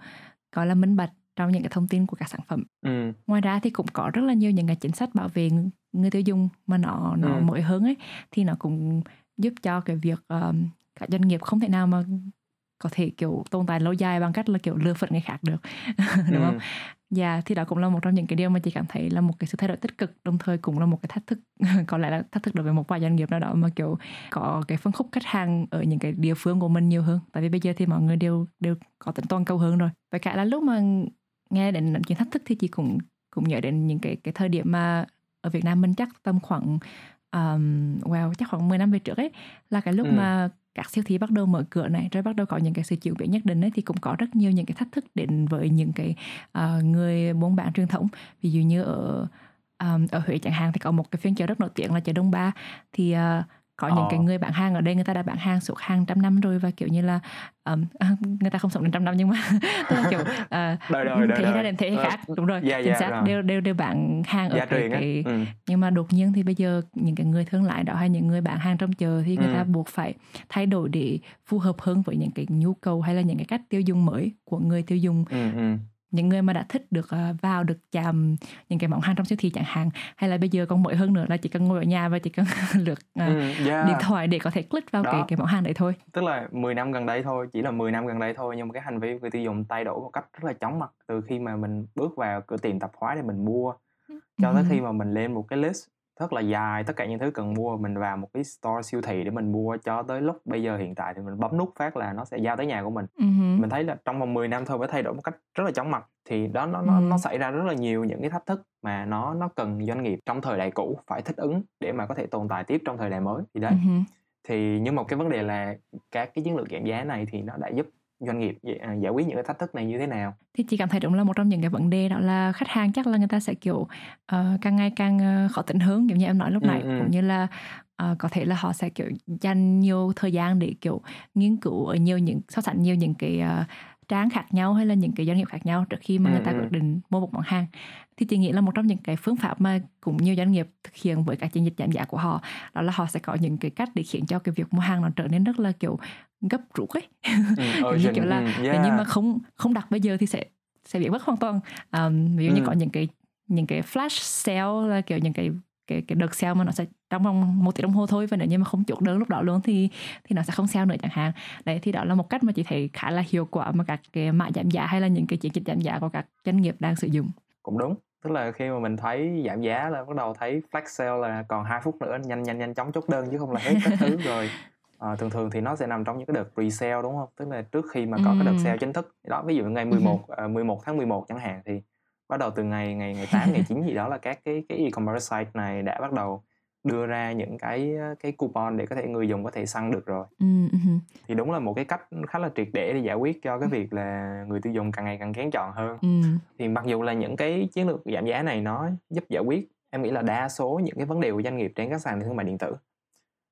gọi là minh bạch trong những cái thông tin của các sản phẩm. Ừ. Ngoài ra thì cũng có rất là nhiều những cái chính sách bảo vệ người tiêu dùng mà nó nó ừ. mới hơn ấy thì nó cũng giúp cho cái việc um, các doanh nghiệp không thể nào mà có thể kiểu tồn tại lâu dài bằng cách là kiểu lừa phật người khác được đúng ừ. không Dạ, thì đó cũng là một trong những cái điều mà chị cảm thấy là một cái sự thay đổi tích cực đồng thời cũng là một cái thách thức có lẽ là thách thức đối với một vài doanh nghiệp nào đó mà kiểu có cái phân khúc khách hàng ở những cái địa phương của mình nhiều hơn tại vì bây giờ thì mọi người đều đều có tính toàn cầu hơn rồi và cả là lúc mà nghe đến chuyện thách thức thì chị cũng cũng nhớ đến những cái cái thời điểm mà ở Việt Nam mình chắc tầm khoảng um, well chắc khoảng 10 năm về trước ấy là cái lúc ừ. mà các siêu thị bắt đầu mở cửa này rồi bắt đầu có những cái sự chuyển biến nhất định ấy thì cũng có rất nhiều những cái thách thức đến với những cái uh, người buôn bán truyền thống. Ví dụ như ở um, ở Huế chẳng hạn thì có một cái phiên chợ rất nổi tiếng là chợ Đông Ba. Thì uh, có những cái ờ. người bán hàng ở đây người ta đã bán hàng suốt hàng trăm năm rồi và kiểu như là um, người ta không sống đến trăm năm nhưng mà tức là kiểu uh, đời, đời, thế hệ đến thế hệ khác. Đúng rồi yeah, chính xác. đều đều đều bán hàng ở cái, cái ừ. nhưng mà đột nhiên thì bây giờ những cái người thương lái đó hay những người bán hàng trong chợ thì người ừ. ta buộc phải thay đổi để phù hợp hơn với những cái nhu cầu hay là những cái cách tiêu dùng mới của người tiêu dùng. Ừ, ừ những người mà đã thích được uh, vào được chạm những cái món hàng trong siêu thị chẳng hạn hay là bây giờ còn mới hơn nữa là chỉ cần ngồi ở nhà và chỉ cần lượt uh, ừ, yeah. điện thoại để có thể click vào Đó. cái cái món hàng đấy thôi tức là 10 năm gần đây thôi chỉ là 10 năm gần đây thôi nhưng mà cái hành vi người tiêu dùng thay đổi một cách rất là chóng mặt từ khi mà mình bước vào cửa tiệm tạp hóa để mình mua cho tới ừ. khi mà mình lên một cái list rất là dài tất cả những thứ cần mua mình vào một cái store siêu thị để mình mua cho tới lúc bây giờ hiện tại thì mình bấm nút phát là nó sẽ giao tới nhà của mình uh-huh. mình thấy là trong vòng 10 năm thôi phải thay đổi một cách rất là chóng mặt thì đó nó nó uh-huh. nó xảy ra rất là nhiều những cái thách thức mà nó nó cần doanh nghiệp trong thời đại cũ phải thích ứng để mà có thể tồn tại tiếp trong thời đại mới thì đấy uh-huh. thì nhưng một cái vấn đề là các cái chiến lược giảm giá này thì nó đã giúp doanh nghiệp à, giải quyết những cái thách thức này như thế nào thì chị cảm thấy đúng là một trong những cái vấn đề đó là khách hàng chắc là người ta sẽ kiểu uh, càng ngày càng uh, khó tính hướng giống như em nói lúc ừ, nãy ừ. cũng như là uh, có thể là họ sẽ kiểu dành nhiều thời gian để kiểu nghiên cứu ở nhiều những so sánh nhiều những cái uh, trang khác nhau hay là những cái doanh nghiệp khác nhau trước khi mà ừ, người ta ừ. quyết định mua một món hàng thì chị nghĩ là một trong những cái phương pháp mà cũng nhiều doanh nghiệp thực hiện với các chiến dịch giảm giá của họ đó là họ sẽ có những cái cách để khiến cho cái việc mua hàng nó trở nên rất là kiểu gấp rút ấy ừ, như kiểu là ừ, yeah. nhưng mà không không đặt bây giờ thì sẽ sẽ bị mất hoàn toàn um, ví dụ ừ. như có những cái những cái flash sale là kiểu những cái cái cái đợt sale mà nó sẽ trong vòng một tiếng đồng hồ thôi và nếu như mà không chốt đơn lúc đó luôn thì thì nó sẽ không sale nữa chẳng hạn. Đấy thì đó là một cách mà chị thấy khá là hiệu quả mà các cái mã giảm giá hay là những cái chiến dịch giảm giá của các doanh nghiệp đang sử dụng. Cũng đúng tức là khi mà mình thấy giảm giá là bắt đầu thấy flash sale là còn hai phút nữa nhanh nhanh nhanh chóng chốt đơn chứ không là hết các thứ rồi. À, thường thường thì nó sẽ nằm trong những cái đợt pre-sale đúng không? Tức là trước khi mà có ừ. cái đợt sale chính thức. Đó ví dụ ngày 11 ừ. uh, 11 tháng 11 chẳng hạn thì bắt đầu từ ngày ngày ngày 8 ngày 9 gì đó là các cái cái e-commerce site này đã bắt đầu đưa ra những cái cái coupon để có thể người dùng có thể săn được rồi. Ừ, thì đúng là một cái cách khá là triệt để để giải quyết cho cái việc là người tiêu dùng càng ngày càng kén chọn hơn. Ừ. thì mặc dù là những cái chiến lược giảm giá này nó giúp giải quyết em nghĩ là đa số những cái vấn đề của doanh nghiệp trên các sàn thương mại điện tử.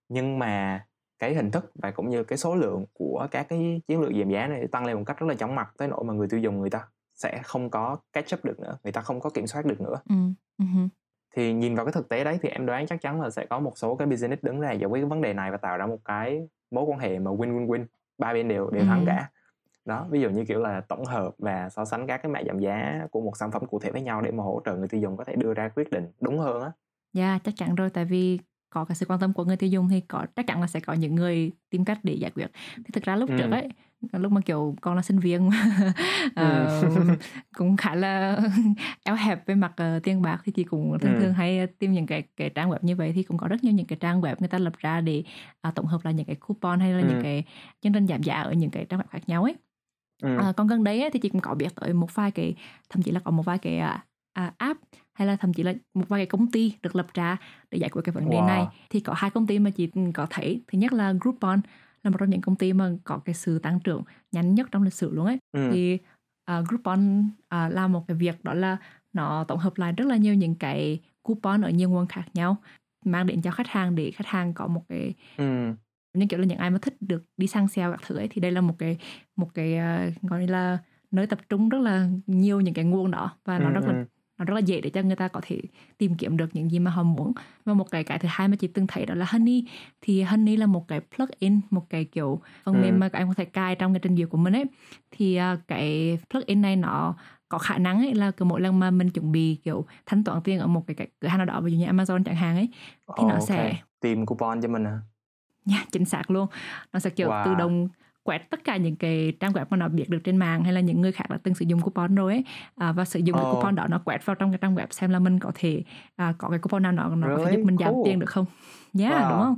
Nhưng mà cái hình thức và cũng như cái số lượng của các cái chiến lược giảm giá này tăng lên một cách rất là chóng mặt tới nỗi mà người tiêu dùng người ta sẽ không có catch up được nữa người ta không có kiểm soát được nữa ừ. Uh-huh. thì nhìn vào cái thực tế đấy thì em đoán chắc chắn là sẽ có một số cái business đứng ra giải quyết cái vấn đề này và tạo ra một cái mối quan hệ mà win win win ba bên đều đều uh-huh. thắng cả đó ví dụ như kiểu là tổng hợp và so sánh các cái mã giảm giá của một sản phẩm cụ thể với nhau để mà hỗ trợ người tiêu dùng có thể đưa ra quyết định đúng hơn á dạ yeah, chắc chắn rồi tại vì có cái sự quan tâm của người tiêu dùng thì có chắc chắn là sẽ có những người tìm cách để giải quyết thì thực ra lúc ừ. trước ấy lúc mà kiểu con là sinh viên uh, cũng khá là eo hẹp về mặt uh, tiền bạc thì chị cũng thường ừ. thường hay tìm những cái cái trang web như vậy thì cũng có rất nhiều những cái trang web người ta lập ra để uh, tổng hợp là những cái coupon hay là ừ. những cái chương trình giảm giá ở những cái trang web khác nhau ấy ừ. uh, còn gần đấy ấy, thì chị cũng có biết tới một vài cái thậm chí là có một vài cái uh, app hay là thậm chí là một vài cái công ty được lập ra để giải quyết cái vấn đề wow. này thì có hai công ty mà chị có thấy thứ nhất là Groupon là một trong những công ty mà có cái sự tăng trưởng nhanh nhất trong lịch sử luôn ấy ừ. thì uh, Groupon uh, làm một cái việc đó là nó tổng hợp lại rất là nhiều những cái coupon ở nhiều nguồn khác nhau mang đến cho khách hàng để khách hàng có một cái ừ. như kiểu là những ai mà thích được đi săn sale các thứ ấy thì đây là một cái một cái uh, gọi là nơi tập trung rất là nhiều những cái nguồn đó và nó ừ, rất là ừ nó rất là dễ để cho người ta có thể tìm kiếm được những gì mà họ muốn và một cái cái thứ hai mà chị từng thấy đó là Honey thì Honey là một cái plugin một cái kiểu phần ừ. mềm mà em có thể cài trong cái trình duyệt của mình ấy thì uh, cái plugin này nó có khả năng ấy là cứ mỗi lần mà mình chuẩn bị kiểu thanh toán tiền ở một cái, cái cửa hàng nào đó ví dụ như Amazon chẳng hạn ấy thì oh, nó okay. sẽ tìm coupon cho mình à nha yeah, chính xác luôn nó sẽ kiểu wow. tự động quét tất cả những cái trang web mà nó biết được trên mạng hay là những người khác đã từng sử dụng coupon rồi ấy à, và sử dụng oh. cái coupon đó nó quét vào trong cái trang web xem là mình có thể à, có cái coupon nào nó nó really? có thể giúp mình giảm cool. tiền được không yeah, wow. đúng không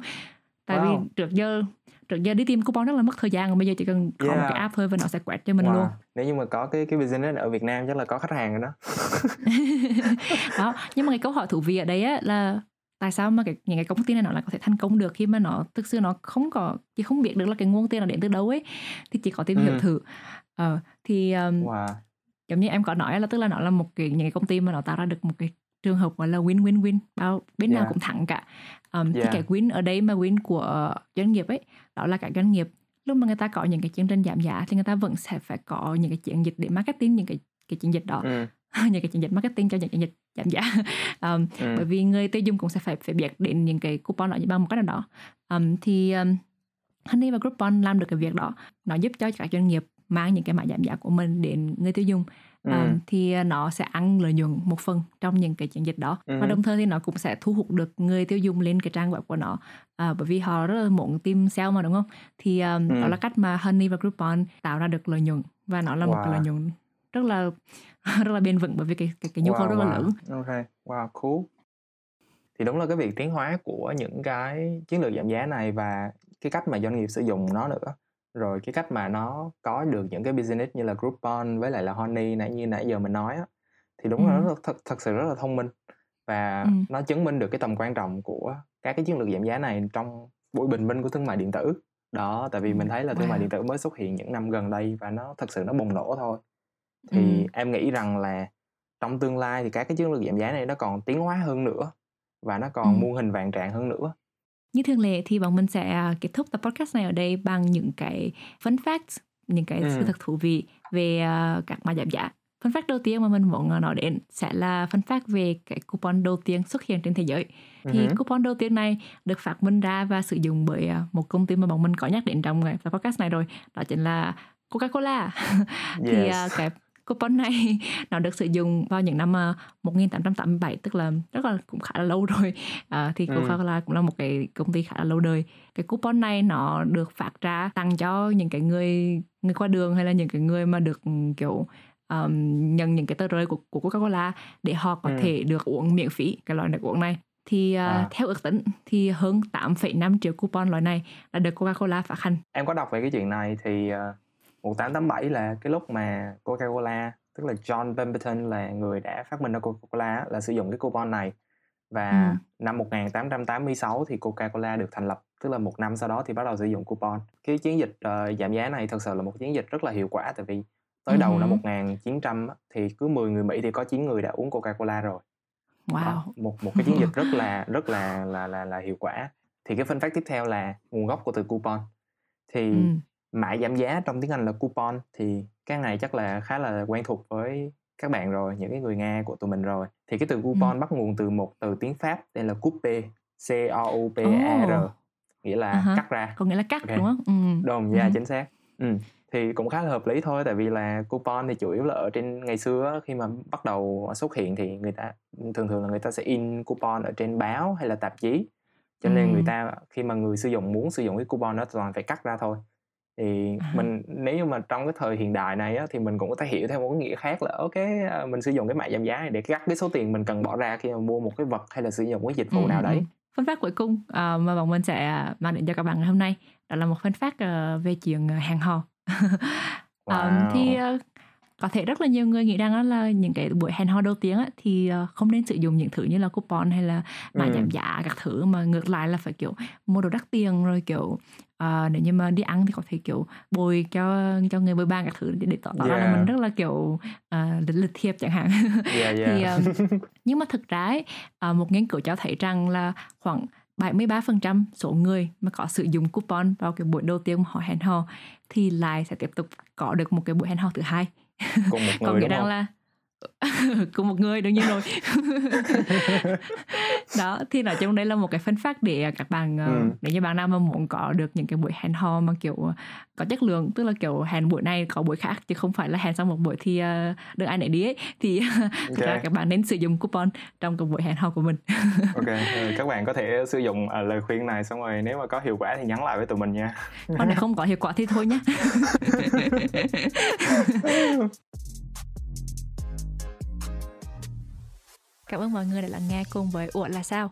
tại wow. vì trước giờ trước giờ đi tìm coupon rất là mất thời gian còn bây giờ chỉ cần có yeah. một cái app thôi và nó sẽ quẹt cho mình wow. luôn nếu như mà có cái cái business ở Việt Nam chắc là có khách hàng rồi đó đó nhưng mà cái câu hỏi thú vị ở đây á là tại sao mà cái, những cái công ty này nó lại có thể thành công được khi mà nó thực sự nó không có chỉ không biết được là cái nguồn tiền nó đến từ đâu ấy thì chỉ có tìm hiểu ừ. thử ờ, thì um, wow. giống như em có nói là tức là nó là một cái những cái công ty mà nó tạo ra được một cái trường hợp gọi là win win win bao bên yeah. nào cũng thắng cả um, yeah. thì cái win ở đây mà win của doanh nghiệp ấy đó là cả doanh nghiệp lúc mà người ta có những cái chương trình giảm giá thì người ta vẫn sẽ phải có những cái chiến dịch để marketing những cái cái chiến dịch đó ừ. những cái chiến dịch marketing cho những chiến dịch giảm giá um, ừ. bởi vì người tiêu dùng cũng sẽ phải phải biết đến những cái coupon đó bằng một cách nào đó um, thì um, Honey và Groupon làm được cái việc đó nó giúp cho các doanh nghiệp mang những cái mã giảm giá của mình đến người tiêu dùng ừ. um, thì nó sẽ ăn lợi nhuận một phần trong những cái chiến dịch đó ừ. và đồng thời thì nó cũng sẽ thu hút được người tiêu dùng lên cái trang web của nó uh, bởi vì họ rất là muốn tìm sale mà đúng không thì um, ừ. đó là cách mà Honey và Groupon tạo ra được lợi nhuận và nó là wow. một cái lợi nhuận rất là rất là bền vững bởi vì cái cái, cái nhu cầu wow, rất là wow. lớn. Ok, wow, cool. Thì đúng là cái việc tiến hóa của những cái chiến lược giảm giá này và cái cách mà doanh nghiệp sử dụng nó nữa rồi cái cách mà nó có được những cái business như là Groupon với lại là Honey nãy như nãy giờ mình nói á thì đúng ừ. là nó thật, thật sự rất là thông minh và ừ. nó chứng minh được cái tầm quan trọng của các cái chiến lược giảm giá này trong buổi bình minh của thương mại điện tử đó tại vì mình thấy là thương wow. mại điện tử mới xuất hiện những năm gần đây và nó thật sự nó bùng nổ thôi thì ừ. em nghĩ rằng là trong tương lai thì các cái chiến lược giảm giá này nó còn tiến hóa hơn nữa và nó còn ừ. muôn hình vạn trạng hơn nữa như thường lệ thì bọn mình sẽ à, kết thúc tập podcast này ở đây bằng những cái fun facts những cái ừ. sự thật thú vị về uh, các mã giảm giá Fun fact đầu tiên mà mình muốn nói đến sẽ là fun fact về cái coupon đầu tiên xuất hiện trên thế giới. Thì uh-huh. coupon đầu tiên này được phát minh ra và sử dụng bởi một công ty mà bọn mình có nhắc đến trong cái podcast này rồi. Đó chính là Coca-Cola. yes. thì uh, cái coupon này nó được sử dụng vào những năm 1887 ờ, tức là rất là cũng khá là lâu rồi à, thì Coca-Cola ừ. cũng là một cái công ty khá là lâu đời cái coupon này nó được phát ra tặng cho những cái người người qua đường hay là những cái người mà được kiểu um, nhận những cái tờ rơi của, của Coca-Cola để họ có ừ. thể được uống miễn phí cái loại nước uống này thì uh, à. theo ước tính thì hơn 8,5 triệu coupon loại này đã được Coca-Cola phát hành. Em có đọc về cái chuyện này thì uh, 1887 là cái lúc mà Coca-Cola tức là John Pemberton là người đã phát minh ra Coca-Cola là sử dụng cái coupon này. Và ừ. năm 1886 thì Coca-Cola được thành lập tức là một năm sau đó thì bắt đầu sử dụng coupon. Cái chiến dịch uh, giảm giá này thật sự là một chiến dịch rất là hiệu quả tại vì tới đầu ừ. năm 1900 thì cứ 10 người Mỹ thì có 9 người đã uống Coca-Cola rồi. Wow. đó, một một cái chiến dịch rất là rất là là là là hiệu quả. Thì cái phân phát tiếp theo là nguồn gốc của từ coupon. Thì ừ mã giảm giá trong tiếng Anh là coupon thì cái này chắc là khá là quen thuộc với các bạn rồi những cái người Nga của tụi mình rồi thì cái từ coupon ừ. bắt nguồn từ một từ tiếng Pháp tên là coupe C O U P A R oh. nghĩa là uh-huh. cắt ra có nghĩa là cắt okay. đúng không ừ. đúng yeah, ừ. chính xác ừ. thì cũng khá là hợp lý thôi tại vì là coupon thì chủ yếu là ở trên ngày xưa khi mà bắt đầu xuất hiện thì người ta thường thường là người ta sẽ in coupon ở trên báo hay là tạp chí cho nên ừ. người ta khi mà người sử dụng muốn sử dụng cái coupon đó toàn phải cắt ra thôi thì à. mình nếu như mà trong cái thời hiện đại này á, thì mình cũng có thể hiểu theo một cái nghĩa khác là ok à, mình sử dụng cái mã giảm giá này để cắt cái số tiền mình cần bỏ ra khi mà mua một cái vật hay là sử dụng cái dịch vụ ừ. nào đấy phân phát cuối cùng uh, mà bọn mình sẽ mang đến cho các bạn ngày hôm nay đó là một phân phát uh, về chuyện hàng hò wow. um, thì uh, có thể rất là nhiều người nghĩ rằng là những cái buổi hẹn hò đầu tiên á, thì không nên sử dụng những thứ như là coupon hay là mã ừ. giảm giá các thứ mà ngược lại là phải kiểu mua đồ đắt tiền rồi kiểu uh, nếu như mà đi ăn thì có thể kiểu bồi cho cho người bồi bàn các thứ để, để tỏ yeah. là mình rất là kiểu uh, lịch lịch thiệp chẳng hạn yeah, yeah. thì uh, nhưng mà thực ra ấy, uh, một nghiên cứu cho thấy rằng là khoảng 73% số người mà có sử dụng coupon vào cái buổi đầu tiên mà họ hẹn hò thì lại sẽ tiếp tục có được một cái buổi hẹn hò thứ hai. Cùng một người có nghĩa rằng là của một người đương nhiên rồi đó thì nói chung đây là một cái phân phát để các bạn ờ, ừ. nếu như bạn nào mà muốn có được những cái buổi hẹn hò mà kiểu ờ, có chất lượng tức là kiểu hẹn buổi này có buổi khác chứ không phải là hẹn xong một buổi thì uh, đừng ai nấy đi ấy thì okay. các bạn nên sử dụng coupon trong cái buổi hẹn hò của mình ok các bạn có thể sử dụng uh, lời khuyên này xong rồi nếu mà có hiệu quả thì nhắn lại với tụi mình nha còn nếu không có hiệu quả thì thôi nhé Cảm ơn mọi người đã lắng nghe cùng với Ủa là sao?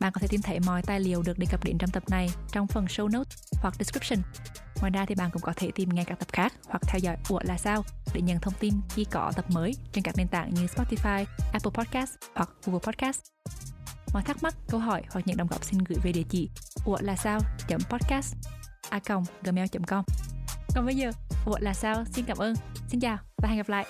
Bạn có thể tìm thấy mọi tài liệu được đề cập đến trong tập này trong phần show notes hoặc description. Ngoài ra thì bạn cũng có thể tìm nghe các tập khác hoặc theo dõi Ủa là sao để nhận thông tin khi có tập mới trên các nền tảng như Spotify, Apple Podcast hoặc Google Podcast. Mọi thắc mắc, câu hỏi hoặc những đóng góp xin gửi về địa chỉ ủa là sao podcast a gmail.com Còn bây giờ, ủa là sao xin cảm ơn, xin chào và hẹn gặp lại.